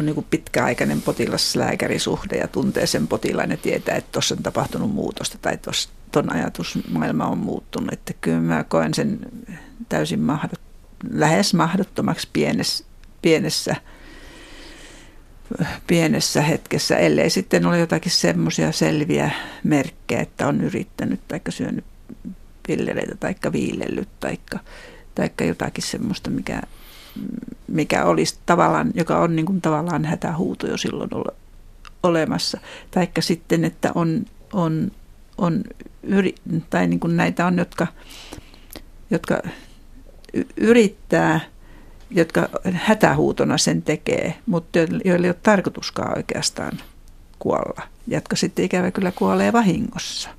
on niin pitkäaikainen potilaslääkärisuhde ja tuntee sen potilaan ja tietää, että tuossa on tapahtunut muutosta tai tuon ajatusmaailma on muuttunut. Että kyllä mä koen sen täysin mahdottomaksi lähes mahdottomaksi pienessä, pienessä, pienessä hetkessä, ellei sitten ole jotakin semmoisia selviä merkkejä, että on yrittänyt tai syönyt pillereitä tai viilellyt tai taikka jotakin semmoista, mikä, mikä olisi tavallaan, joka on niin kuin tavallaan hätähuuto jo silloin ole, olemassa. Taikka sitten, että on, on, on yri, tai niin kuin näitä on, jotka, jotka yrittää, jotka hätähuutona sen tekee, mutta joilla ei ole tarkoituskaan oikeastaan kuolla, jotka sitten ikävä kyllä kuolee vahingossa.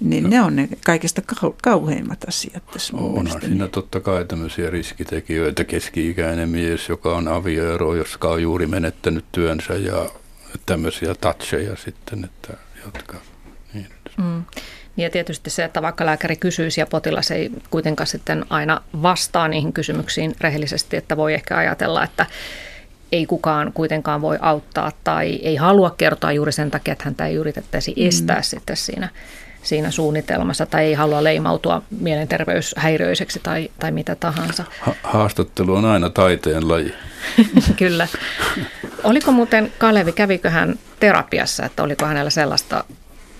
Niin no. ne on ne kaikista kauheimmat asiat tässä Onhan mielestäni. siinä totta kai tämmöisiä riskitekijöitä. Keski-ikäinen mies, joka on avioero, joska on juuri menettänyt työnsä ja tämmöisiä toucheja sitten, että jotka... Niin. Mm. Ja tietysti se, että vaikka lääkäri kysyisi ja potilas ei kuitenkaan sitten aina vastaa niihin kysymyksiin rehellisesti, että voi ehkä ajatella, että ei kukaan kuitenkaan voi auttaa tai ei halua kertoa juuri sen takia, että häntä ei yritettäisi mm. estää mm. sitten siinä, siinä suunnitelmassa tai ei halua leimautua mielenterveyshäiriöiseksi tai, tai mitä tahansa. Ha- haastattelu on aina taiteen laji. [LAUGHS] Kyllä. Oliko muuten Kalevi, kävikö hän terapiassa, että oliko hänellä sellaista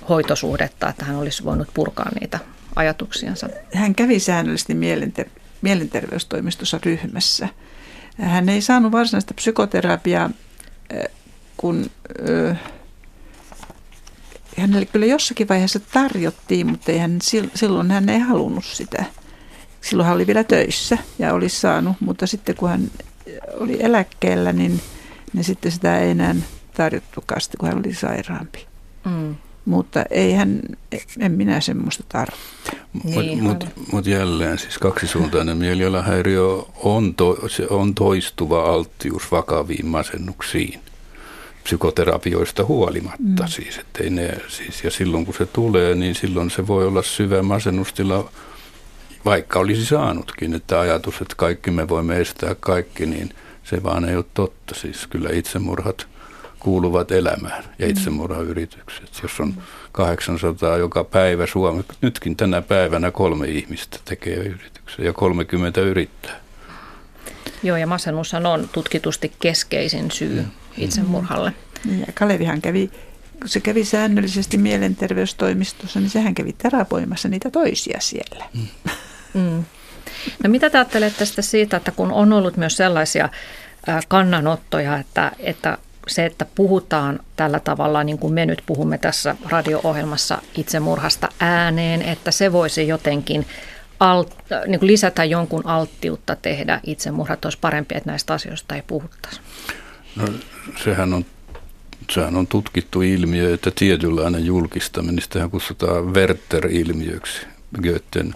hoitosuhdetta, että hän olisi voinut purkaa niitä ajatuksiansa. Hän kävi säännöllisesti mielenter- mielenterveystoimistossa ryhmässä. Hän ei saanut varsinaista psykoterapiaa, eh, kun äh, hänelle kyllä jossakin vaiheessa tarjottiin, mutta ei hän, silloin hän ei halunnut sitä. Silloin hän oli vielä töissä ja olisi saanut, mutta sitten kun hän oli eläkkeellä, niin, niin sitten sitä ei enää tarjottukaan, kun hän oli sairaampi. Mm mutta ei hän, en minä semmoista tarvitse. Niin, Mutta mut, mut jälleen siis kaksisuuntainen [LAUGHS] mielialahäiriö on, to, se on toistuva alttius vakaviin masennuksiin psykoterapioista huolimatta mm. siis, ettei ne, siis, ja silloin kun se tulee, niin silloin se voi olla syvä masennustila, vaikka olisi saanutkin, että ajatus, että kaikki me voimme estää kaikki, niin se vaan ei ole totta. Siis kyllä itsemurhat kuuluvat elämään ja mm. itsemurhayritykset. Jos on 800 joka päivä Suomi, nytkin tänä päivänä kolme ihmistä tekee yrityksen ja 30 yrittää. Joo, ja masennushan on tutkitusti keskeisin syy mm. itsemurhalle. Ja Kalevihan kävi, kun se kävi säännöllisesti mielenterveystoimistossa, niin sehän kävi terapoimassa niitä toisia siellä. Mm. Mm. No mitä te ajattelette tästä siitä, että kun on ollut myös sellaisia kannanottoja, että, että se, että puhutaan tällä tavalla, niin kuin me nyt puhumme tässä radio-ohjelmassa itsemurhasta ääneen, että se voisi jotenkin alt, niin kuin lisätä jonkun alttiutta tehdä itsemurhat, olisi parempi, että näistä asioista ei puhuttaisi? No, sehän on sehän on tutkittu ilmiö, että tietynlainen julkistaminen, sitähän kutsutaan Werther-ilmiöksi Goethen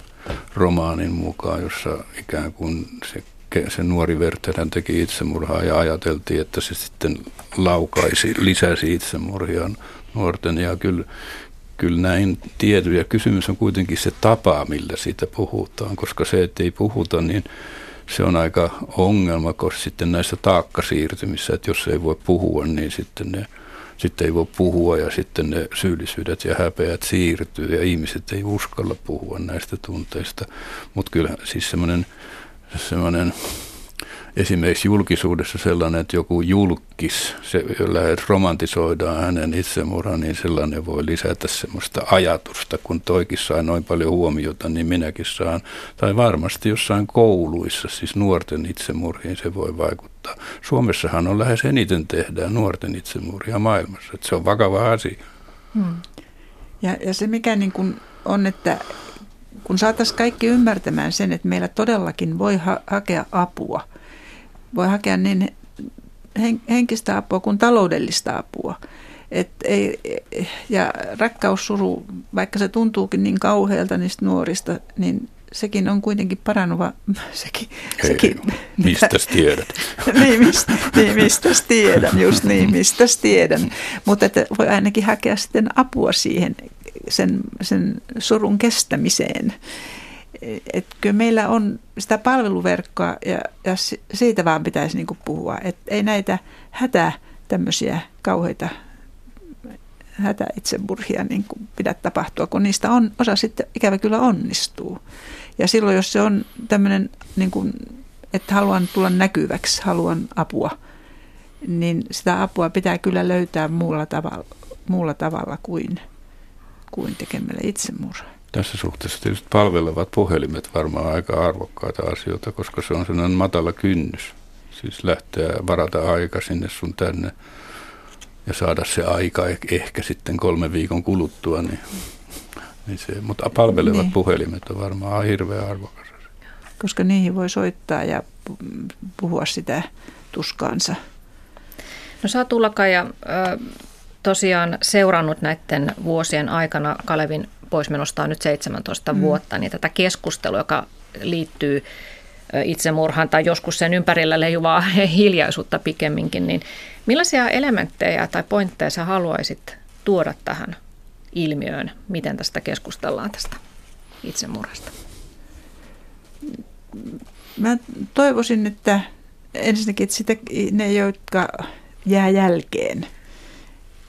romaanin mukaan, jossa ikään kuin se, se nuori Werther teki itsemurhaa ja ajateltiin, että se sitten laukaisi, lisäsi itsemurhia nuorten ja kyllä, kyllä näin tiettyjä. Kysymys on kuitenkin se tapa, millä siitä puhutaan, koska se, että ei puhuta, niin se on aika ongelma, koska sitten näissä taakkasiirtymissä, että jos ei voi puhua, niin sitten ne sitten ei voi puhua ja sitten ne syyllisyydet ja häpeät siirtyy ja ihmiset ei uskalla puhua näistä tunteista. Mutta kyllä siis semmoinen semmoinen esimerkiksi julkisuudessa sellainen, että joku julkis, se, jolla romantisoidaan hänen itsemurhan, niin sellainen voi lisätä semmoista ajatusta, kun toikin saa noin paljon huomiota, niin minäkin saan. Tai varmasti jossain kouluissa, siis nuorten itsemurhiin se voi vaikuttaa. Suomessahan on lähes eniten tehdään nuorten itsemurhia maailmassa, että se on vakava asia. Hmm. Ja, ja se mikä niin kuin on, että kun saataisiin kaikki ymmärtämään sen, että meillä todellakin voi ha- hakea apua – voi hakea niin henkistä apua kuin taloudellista apua. Et ei, ja rakkaussuru, vaikka se tuntuukin niin kauhealta niistä nuorista, niin sekin on kuitenkin parannuva. [LAUGHS] Sekin, Hei, sekin, mistä tiedät? [LAUGHS] niin, mistä, niin, mistä tiedän, just niin, mistä tiedän. Mutta voi ainakin hakea sitten apua siihen, sen, sen surun kestämiseen että kyllä meillä on sitä palveluverkkoa ja, ja siitä vaan pitäisi niin puhua. Että ei näitä hätä tämmöisiä kauheita hätäitsemurhia niin kuin pidä tapahtua, kun niistä on, osa sitten ikävä kyllä onnistuu. Ja silloin, jos se on tämmöinen, niin kuin, että haluan tulla näkyväksi, haluan apua, niin sitä apua pitää kyllä löytää muulla tavalla, muulla tavalla kuin, kuin tekemällä itsemurhaa. Tässä suhteessa tietysti palvelevat puhelimet varmaan aika arvokkaita asioita, koska se on sellainen matala kynnys. Siis lähteä varata aika sinne sun tänne ja saada se aika ehkä sitten kolme viikon kuluttua. Niin, niin se, mutta palvelevat niin. puhelimet on varmaan hirveän arvokas. Koska niihin voi soittaa ja puhua sitä tuskaansa. No Satu Lakaja, tosiaan seurannut näiden vuosien aikana Kalevin poismenosta on nyt 17 mm. vuotta, niin tätä keskustelua, joka liittyy itsemurhaan tai joskus sen ympärillä leijuvaa [LAUGHS] hiljaisuutta pikemminkin, niin millaisia elementtejä tai pointteja sä haluaisit tuoda tähän ilmiöön? Miten tästä keskustellaan tästä itsemurhasta? Mä toivoisin, että ensinnäkin että sitä, ne, jotka jää jälkeen –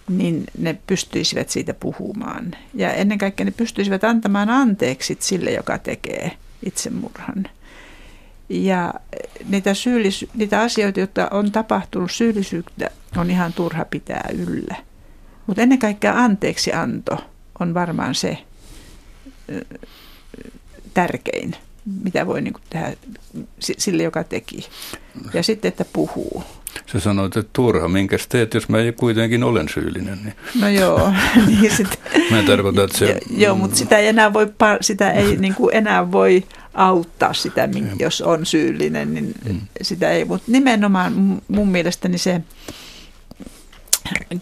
niin ne pystyisivät siitä puhumaan. Ja ennen kaikkea ne pystyisivät antamaan anteeksi sille, joka tekee itsemurhan. Ja niitä, syyllis- niitä asioita, joita on tapahtunut, syyllisyyttä on ihan turha pitää yllä. Mutta ennen kaikkea anteeksi anto on varmaan se tärkein, mitä voi niin tehdä sille, joka teki. Ja sitten, että puhuu. Sä sanoit, että turha, minkä teet, jos mä kuitenkin olen syyllinen. Niin. No joo. [LAUGHS] niin sit, mä en tarkoita, että se... Jo, joo, mutta sitä ei enää voi, sitä ei [LAUGHS] niin kuin enää voi auttaa sitä, jos on syyllinen, niin mm. sitä ei. Mutta nimenomaan mun mielestäni se,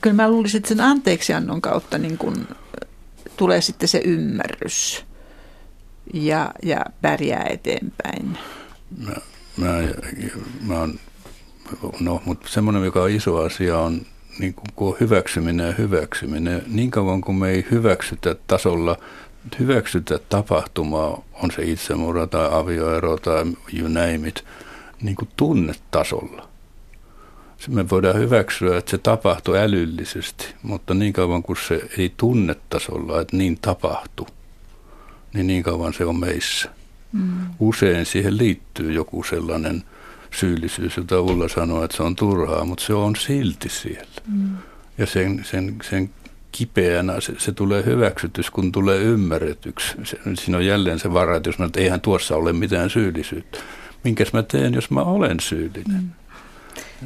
kyllä mä luulisin, että sen anteeksiannon kautta niin kuin tulee sitten se ymmärrys ja, ja pärjää eteenpäin. Mä, mä, mä oon No, mutta semmoinen, joka on iso asia, on niin kuin hyväksyminen ja hyväksyminen. Niin kauan kuin me ei hyväksytä tasolla, hyväksytä tapahtumaa, on se itsemurha tai avioero tai you name it, niin kuin tunnetasolla. Me voidaan hyväksyä, että se tapahtuu älyllisesti, mutta niin kauan kuin se ei tunnetasolla, että niin tapahtuu, niin niin kauan se on meissä. Mm. Usein siihen liittyy joku sellainen – syyllisyys, jota Ulla sanoo, että se on turhaa, mutta se on silti siellä. Mm. Ja sen, sen, sen kipeänä, se, se tulee hyväksytys, kun tulee ymmärretyksi. Se, siinä on jälleen se vara, että jos mä, että eihän tuossa ole mitään syyllisyyttä. Minkäs mä teen, jos mä olen syyllinen?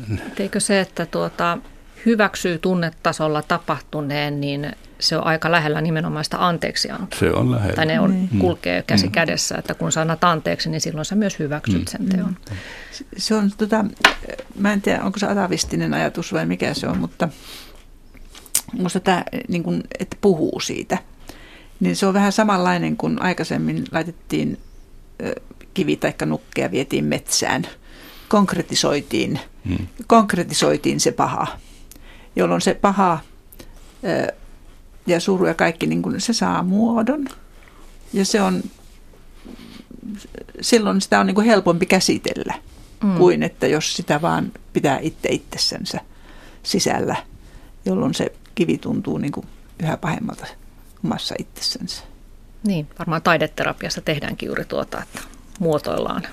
Mm. Eikö se, että tuota, hyväksyy tunnetasolla tapahtuneen, niin se on aika lähellä nimenomaan sitä anteeksiantoa. Se on lähellä. Tai ne on, mm. kulkee käsi mm. kädessä, että kun sanat anteeksi, niin silloin sä myös hyväksyt mm. sen teon. Mm. Se on, tota, mä en tiedä, onko se atavistinen ajatus vai mikä se on, mutta minusta tämä, niin kuin, että puhuu siitä, niin se on vähän samanlainen kuin aikaisemmin laitettiin kivi tai nukkeja vietiin metsään. Konkretisoitiin, hmm. konkretisoitiin se paha, jolloin se paha ja suru ja kaikki, niin kuin se saa muodon. Ja se on, silloin sitä on niin kuin helpompi käsitellä mm. kuin että jos sitä vaan pitää itse itsessänsä sisällä, jolloin se kivi tuntuu niin kuin yhä pahemmalta omassa itsessänsä. Niin, varmaan taideterapiassa tehdäänkin juuri tuota, että muotoillaan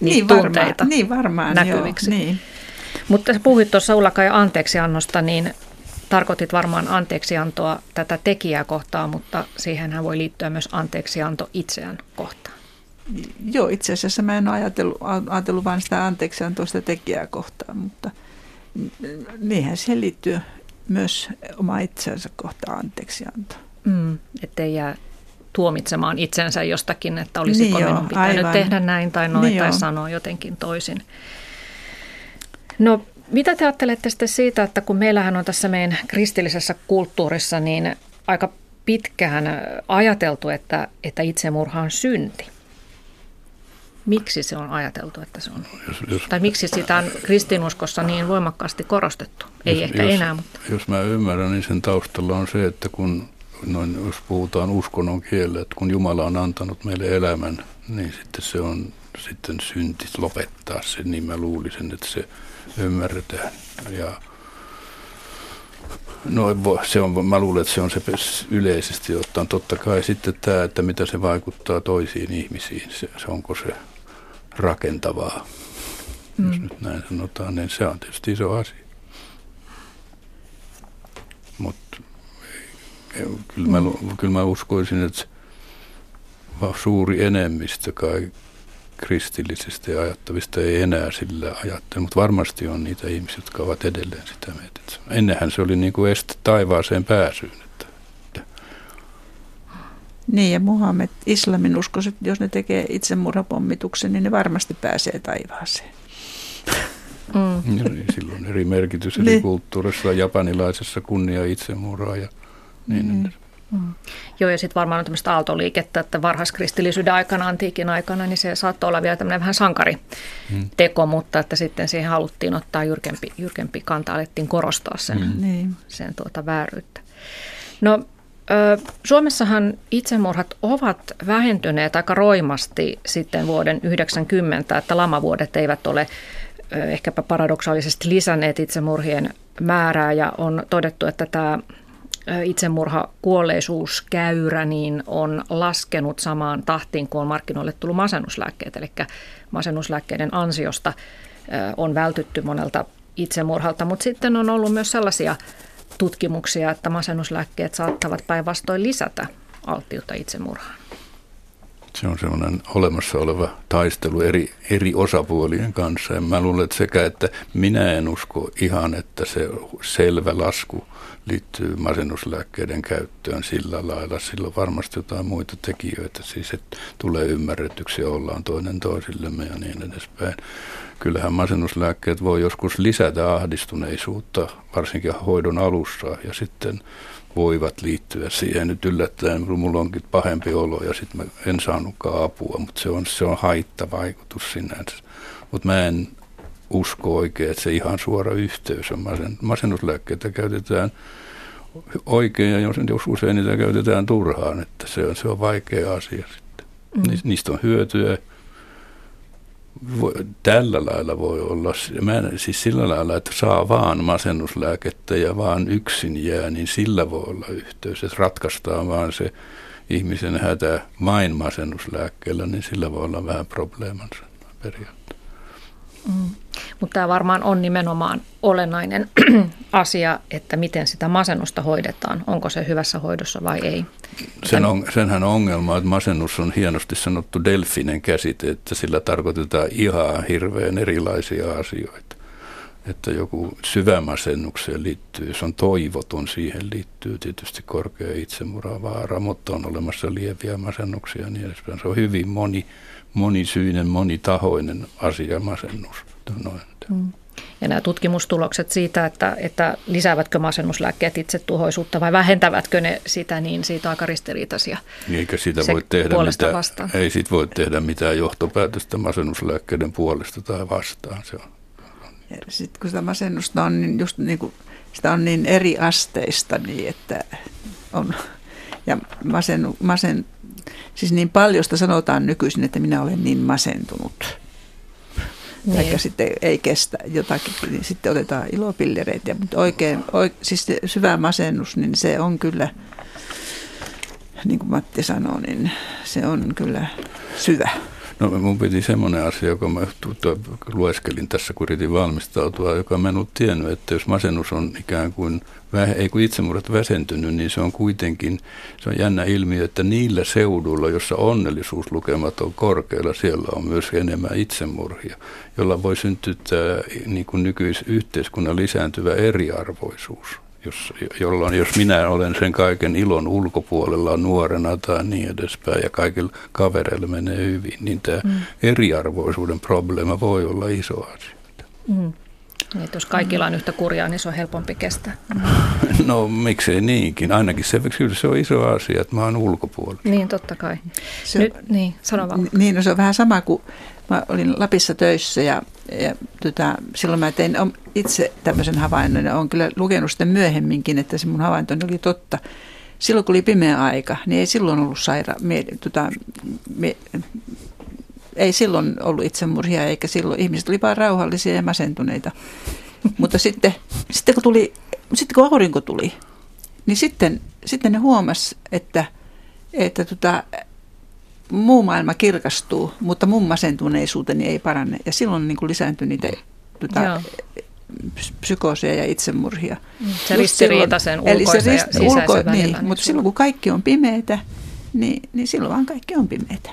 niin, tunteita varmaan, niin varmaan, näkyviksi. Joo, niin. Mutta sä puhuit tuossa Ulla-Kai anteeksiannosta, niin tarkoitit varmaan anteeksiantoa tätä tekijää kohtaan, mutta siihenhän voi liittyä myös anteeksianto itseään kohtaan. Joo, itse asiassa mä en ole ajatellut, ajatellut vain sitä anteeksiantoa sitä tekijää kohtaan, mutta niinhän siihen liittyy myös oma itsensä kohtaan anteeksianto. Mm, ettei jää tuomitsemaan itsensä jostakin, että olisiko niin minun pitänyt aivan. tehdä näin tai noin niin tai joo. sanoa jotenkin toisin. No mitä te ajattelette sitten siitä, että kun meillähän on tässä meidän kristillisessä kulttuurissa niin aika pitkään ajateltu, että, että itsemurha on synti. Miksi se on ajateltu, että se on? Jos, jos, tai miksi sitä on kristinuskossa niin voimakkaasti korostettu? Ei jos, ehkä jos, enää, mutta... Jos mä ymmärrän, niin sen taustalla on se, että kun noin, jos puhutaan uskonnon kielellä, että kun Jumala on antanut meille elämän, niin sitten se on sitten synti lopettaa sen, niin mä luulisin, että se ymmärretään. Ja No se on, mä luulen, että se on se yleisesti ottaen. Totta kai sitten tämä, että mitä se vaikuttaa toisiin ihmisiin, se, se onko se rakentavaa, mm. jos nyt näin sanotaan, niin se on tietysti iso asia. Mutta kyllä mä, kyllä mä uskoisin, että suuri enemmistö kai kristillisistä ja ajattavista ei enää sillä ajattele, mutta varmasti on niitä ihmisiä, jotka ovat edelleen sitä mieltä. Ennenhän se oli niin kuin este taivaaseen pääsyyn. Että, että. Niin ja Muhammed, islamin uskoiset, jos ne tekee itsemurhapommituksen, niin ne varmasti pääsee taivaaseen. Mm. No niin, silloin eri merkitys eri niin. kulttuurissa, japanilaisessa kunnia itsemurhaa ja niin mm. edelleen. Mm. Joo, ja sitten varmaan on tämmöistä aaltoliikettä, että varhaiskristillisyyden aikana, antiikin aikana, niin se saattoi olla vielä tämmöinen vähän sankariteko, mm. mutta että sitten siihen haluttiin ottaa jyrkempi, jyrkempi kanta, alettiin korostaa sen, mm. Niin. sen tuota vääryyttä. No, Suomessahan itsemurhat ovat vähentyneet aika roimasti sitten vuoden 90, että lamavuodet eivät ole ehkäpä paradoksaalisesti lisänneet itsemurhien määrää ja on todettu, että tämä itsemurha kuolleisuuskäyrä niin on laskenut samaan tahtiin kuin on markkinoille tullut masennuslääkkeet. Eli masennuslääkkeiden ansiosta on vältytty monelta itsemurhalta, mutta sitten on ollut myös sellaisia tutkimuksia, että masennuslääkkeet saattavat päinvastoin lisätä alttiutta itsemurhaan. Se on sellainen olemassa oleva taistelu eri, eri osapuolien kanssa. Ja mä luulen, että sekä, että minä en usko ihan, että se selvä lasku liittyy masennuslääkkeiden käyttöön sillä lailla. Sillä on varmasti jotain muita tekijöitä, siis että tulee ymmärretyksi ollaan toinen toisillemme ja niin edespäin. Kyllähän masennuslääkkeet voi joskus lisätä ahdistuneisuutta, varsinkin hoidon alussa ja sitten voivat liittyä siihen nyt yllättäen, mulla onkin pahempi olo ja sitten mä en saanutkaan apua, mutta se on, se on haittavaikutus sinänsä. Mutta mä en usko oikein, että se ihan suora yhteys on. Masen, masennuslääkkeitä käytetään oikein ja jos, jos usein niitä käytetään turhaan, että se on, se on vaikea asia sitten. Mm. Niistä on hyötyä. Voi, tällä lailla voi olla, mä en, siis sillä lailla, että saa vaan masennuslääkettä ja vaan yksin jää, niin sillä voi olla yhteys, että ratkaistaan vaan se ihmisen hätä vain masennuslääkkeellä, niin sillä voi olla vähän probleemansa periaatteessa. Mm. Mutta tämä varmaan on nimenomaan olennainen [CLEARS THROAT] asia, että miten sitä masennusta hoidetaan. Onko se hyvässä hoidossa vai ei? Sen on, senhän on ongelma, että masennus on hienosti sanottu delfinen käsite, että sillä tarkoitetaan ihan hirveän erilaisia asioita. että joku syvämasennukseen liittyy, jos on toivoton, siihen liittyy tietysti korkea itsemuravaara, mutta on olemassa lieviä masennuksia niin edespäin. Se on hyvin moni, monisyinen, monitahoinen asia masennus. Noin. Mm. Ja nämä tutkimustulokset siitä, että, että lisäävätkö masennuslääkkeet itse tuhoisuutta vai vähentävätkö ne sitä, niin siitä on aika ristiriitaisia. Niin eikä siitä voi tehdä mitään, ei siitä voi tehdä mitään johtopäätöstä masennuslääkkeiden puolesta tai vastaan. Se on. Sitten kun sitä masennusta on, niin just niin kuin, sitä on niin eri asteista, niin että on, ja masen, masen, siis niin paljon sanotaan nykyisin, että minä olen niin masentunut niin. tai sitten ei kestä jotakin, niin sitten otetaan ilopillereitä. Mutta oikein, oikein siis syvä masennus, niin se on kyllä, niin kuin Matti sanoi, niin se on kyllä syvä. No mun piti semmoinen asia, joka mä lueskelin tässä, kun yritin valmistautua, joka mä en ollut tiennyt, että jos masennus on ikään kuin, ei kun itsemurhat väsentynyt, niin se on kuitenkin, se on jännä ilmiö, että niillä seuduilla, jossa onnellisuuslukemat on korkealla, siellä on myös enemmän itsemurhia, jolla voi syntyä niin nykyisyhteiskunnan lisääntyvä eriarvoisuus jos, jolloin jos minä olen sen kaiken ilon ulkopuolella nuorena tai niin edespäin ja kaikilla kavereilla menee hyvin, niin tämä mm. eriarvoisuuden probleema voi olla iso asia. Mm. Niin, jos kaikilla on yhtä kurjaa, niin se on helpompi kestää. [LAUGHS] No miksei niinkin. Ainakin se, kyllä se on iso asia, että mä oon ulkopuolella. Niin, totta kai. Se, Nyt, niin, sano vaan. Niin, no se on vähän sama kuin mä olin Lapissa töissä ja, ja tota, silloin mä tein itse tämmöisen havainnon ja olen kyllä lukenut sitten myöhemminkin, että se mun havainto oli totta. Silloin kun oli pimeä aika, niin ei silloin ollut saira, me, tota, me, ei silloin ollut itsemurhia, eikä silloin ihmiset oli vaan rauhallisia ja masentuneita. [LAUGHS] Mutta sitten, sitten, kun tuli, sitten kun aurinko tuli, niin sitten, sitten ne huomas, että, että tota, muu maailma kirkastuu, mutta mun masentuneisuuteni ei parane. Ja silloin niin kuin lisääntyi niitä tota, psykooseja ja itsemurhia. Se ristiriita sen ulkoisen eli se rist, ja ulko, niin, välillä. Niin, mutta silloin kun kaikki on pimeitä, niin, niin silloin vaan kaikki on pimeitä.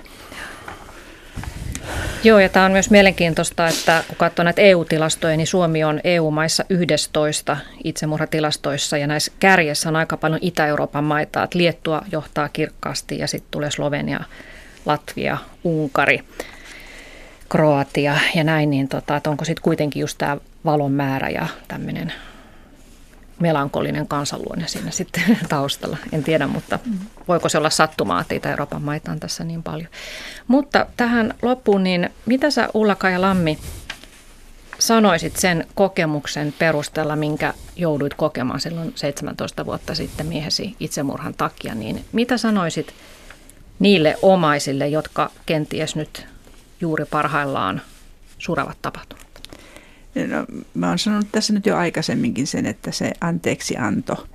Joo, ja tämä on myös mielenkiintoista, että kun katsoo näitä EU-tilastoja, niin Suomi on EU-maissa 11 itsemurhatilastoissa, ja näissä kärjessä on aika paljon Itä-Euroopan maita, että Liettua johtaa kirkkaasti, ja sitten tulee Slovenia, Latvia, Unkari, Kroatia ja näin, niin tota, että onko sitten kuitenkin just tämä valon määrä ja tämmöinen melankolinen kansanluonne siinä sitten [LAUGHS] taustalla. En tiedä, mutta voiko se olla sattumaa, että Itä-Euroopan maita on tässä niin paljon. Mutta tähän loppuun, niin mitä sä Ulla ja Lammi sanoisit sen kokemuksen perusteella, minkä jouduit kokemaan silloin 17 vuotta sitten miehesi itsemurhan takia, niin mitä sanoisit niille omaisille, jotka kenties nyt juuri parhaillaan suravat tapahtumat? No, mä oon sanonut tässä nyt jo aikaisemminkin sen, että se anteeksi anto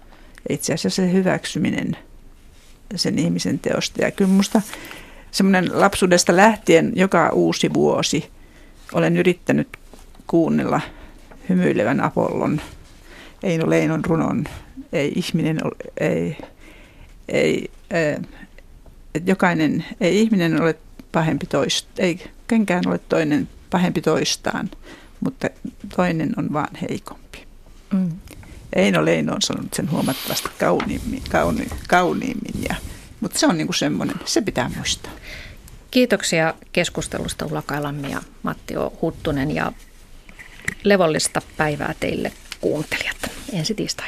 itse asiassa se hyväksyminen sen ihmisen teosta. Ja kyllä musta semmoinen lapsuudesta lähtien joka uusi vuosi olen yrittänyt kuunnella hymyilevän Apollon, Eino Leinon runon, ei ihminen, ei, ei, että jokainen, ei ihminen ole pahempi toista, ei kenkään ole toinen pahempi toistaan, mutta toinen on vaan heikompi. Mm. Eino Leino on sanonut sen huomattavasti kauniimmin, kauni, kauniimmin, ja, mutta se on niinku semmoinen, se pitää muistaa. Kiitoksia keskustelusta Ulla Kailammi ja Matti o. Huttunen ja levollista päivää teille kuuntelijat ensi tiistai.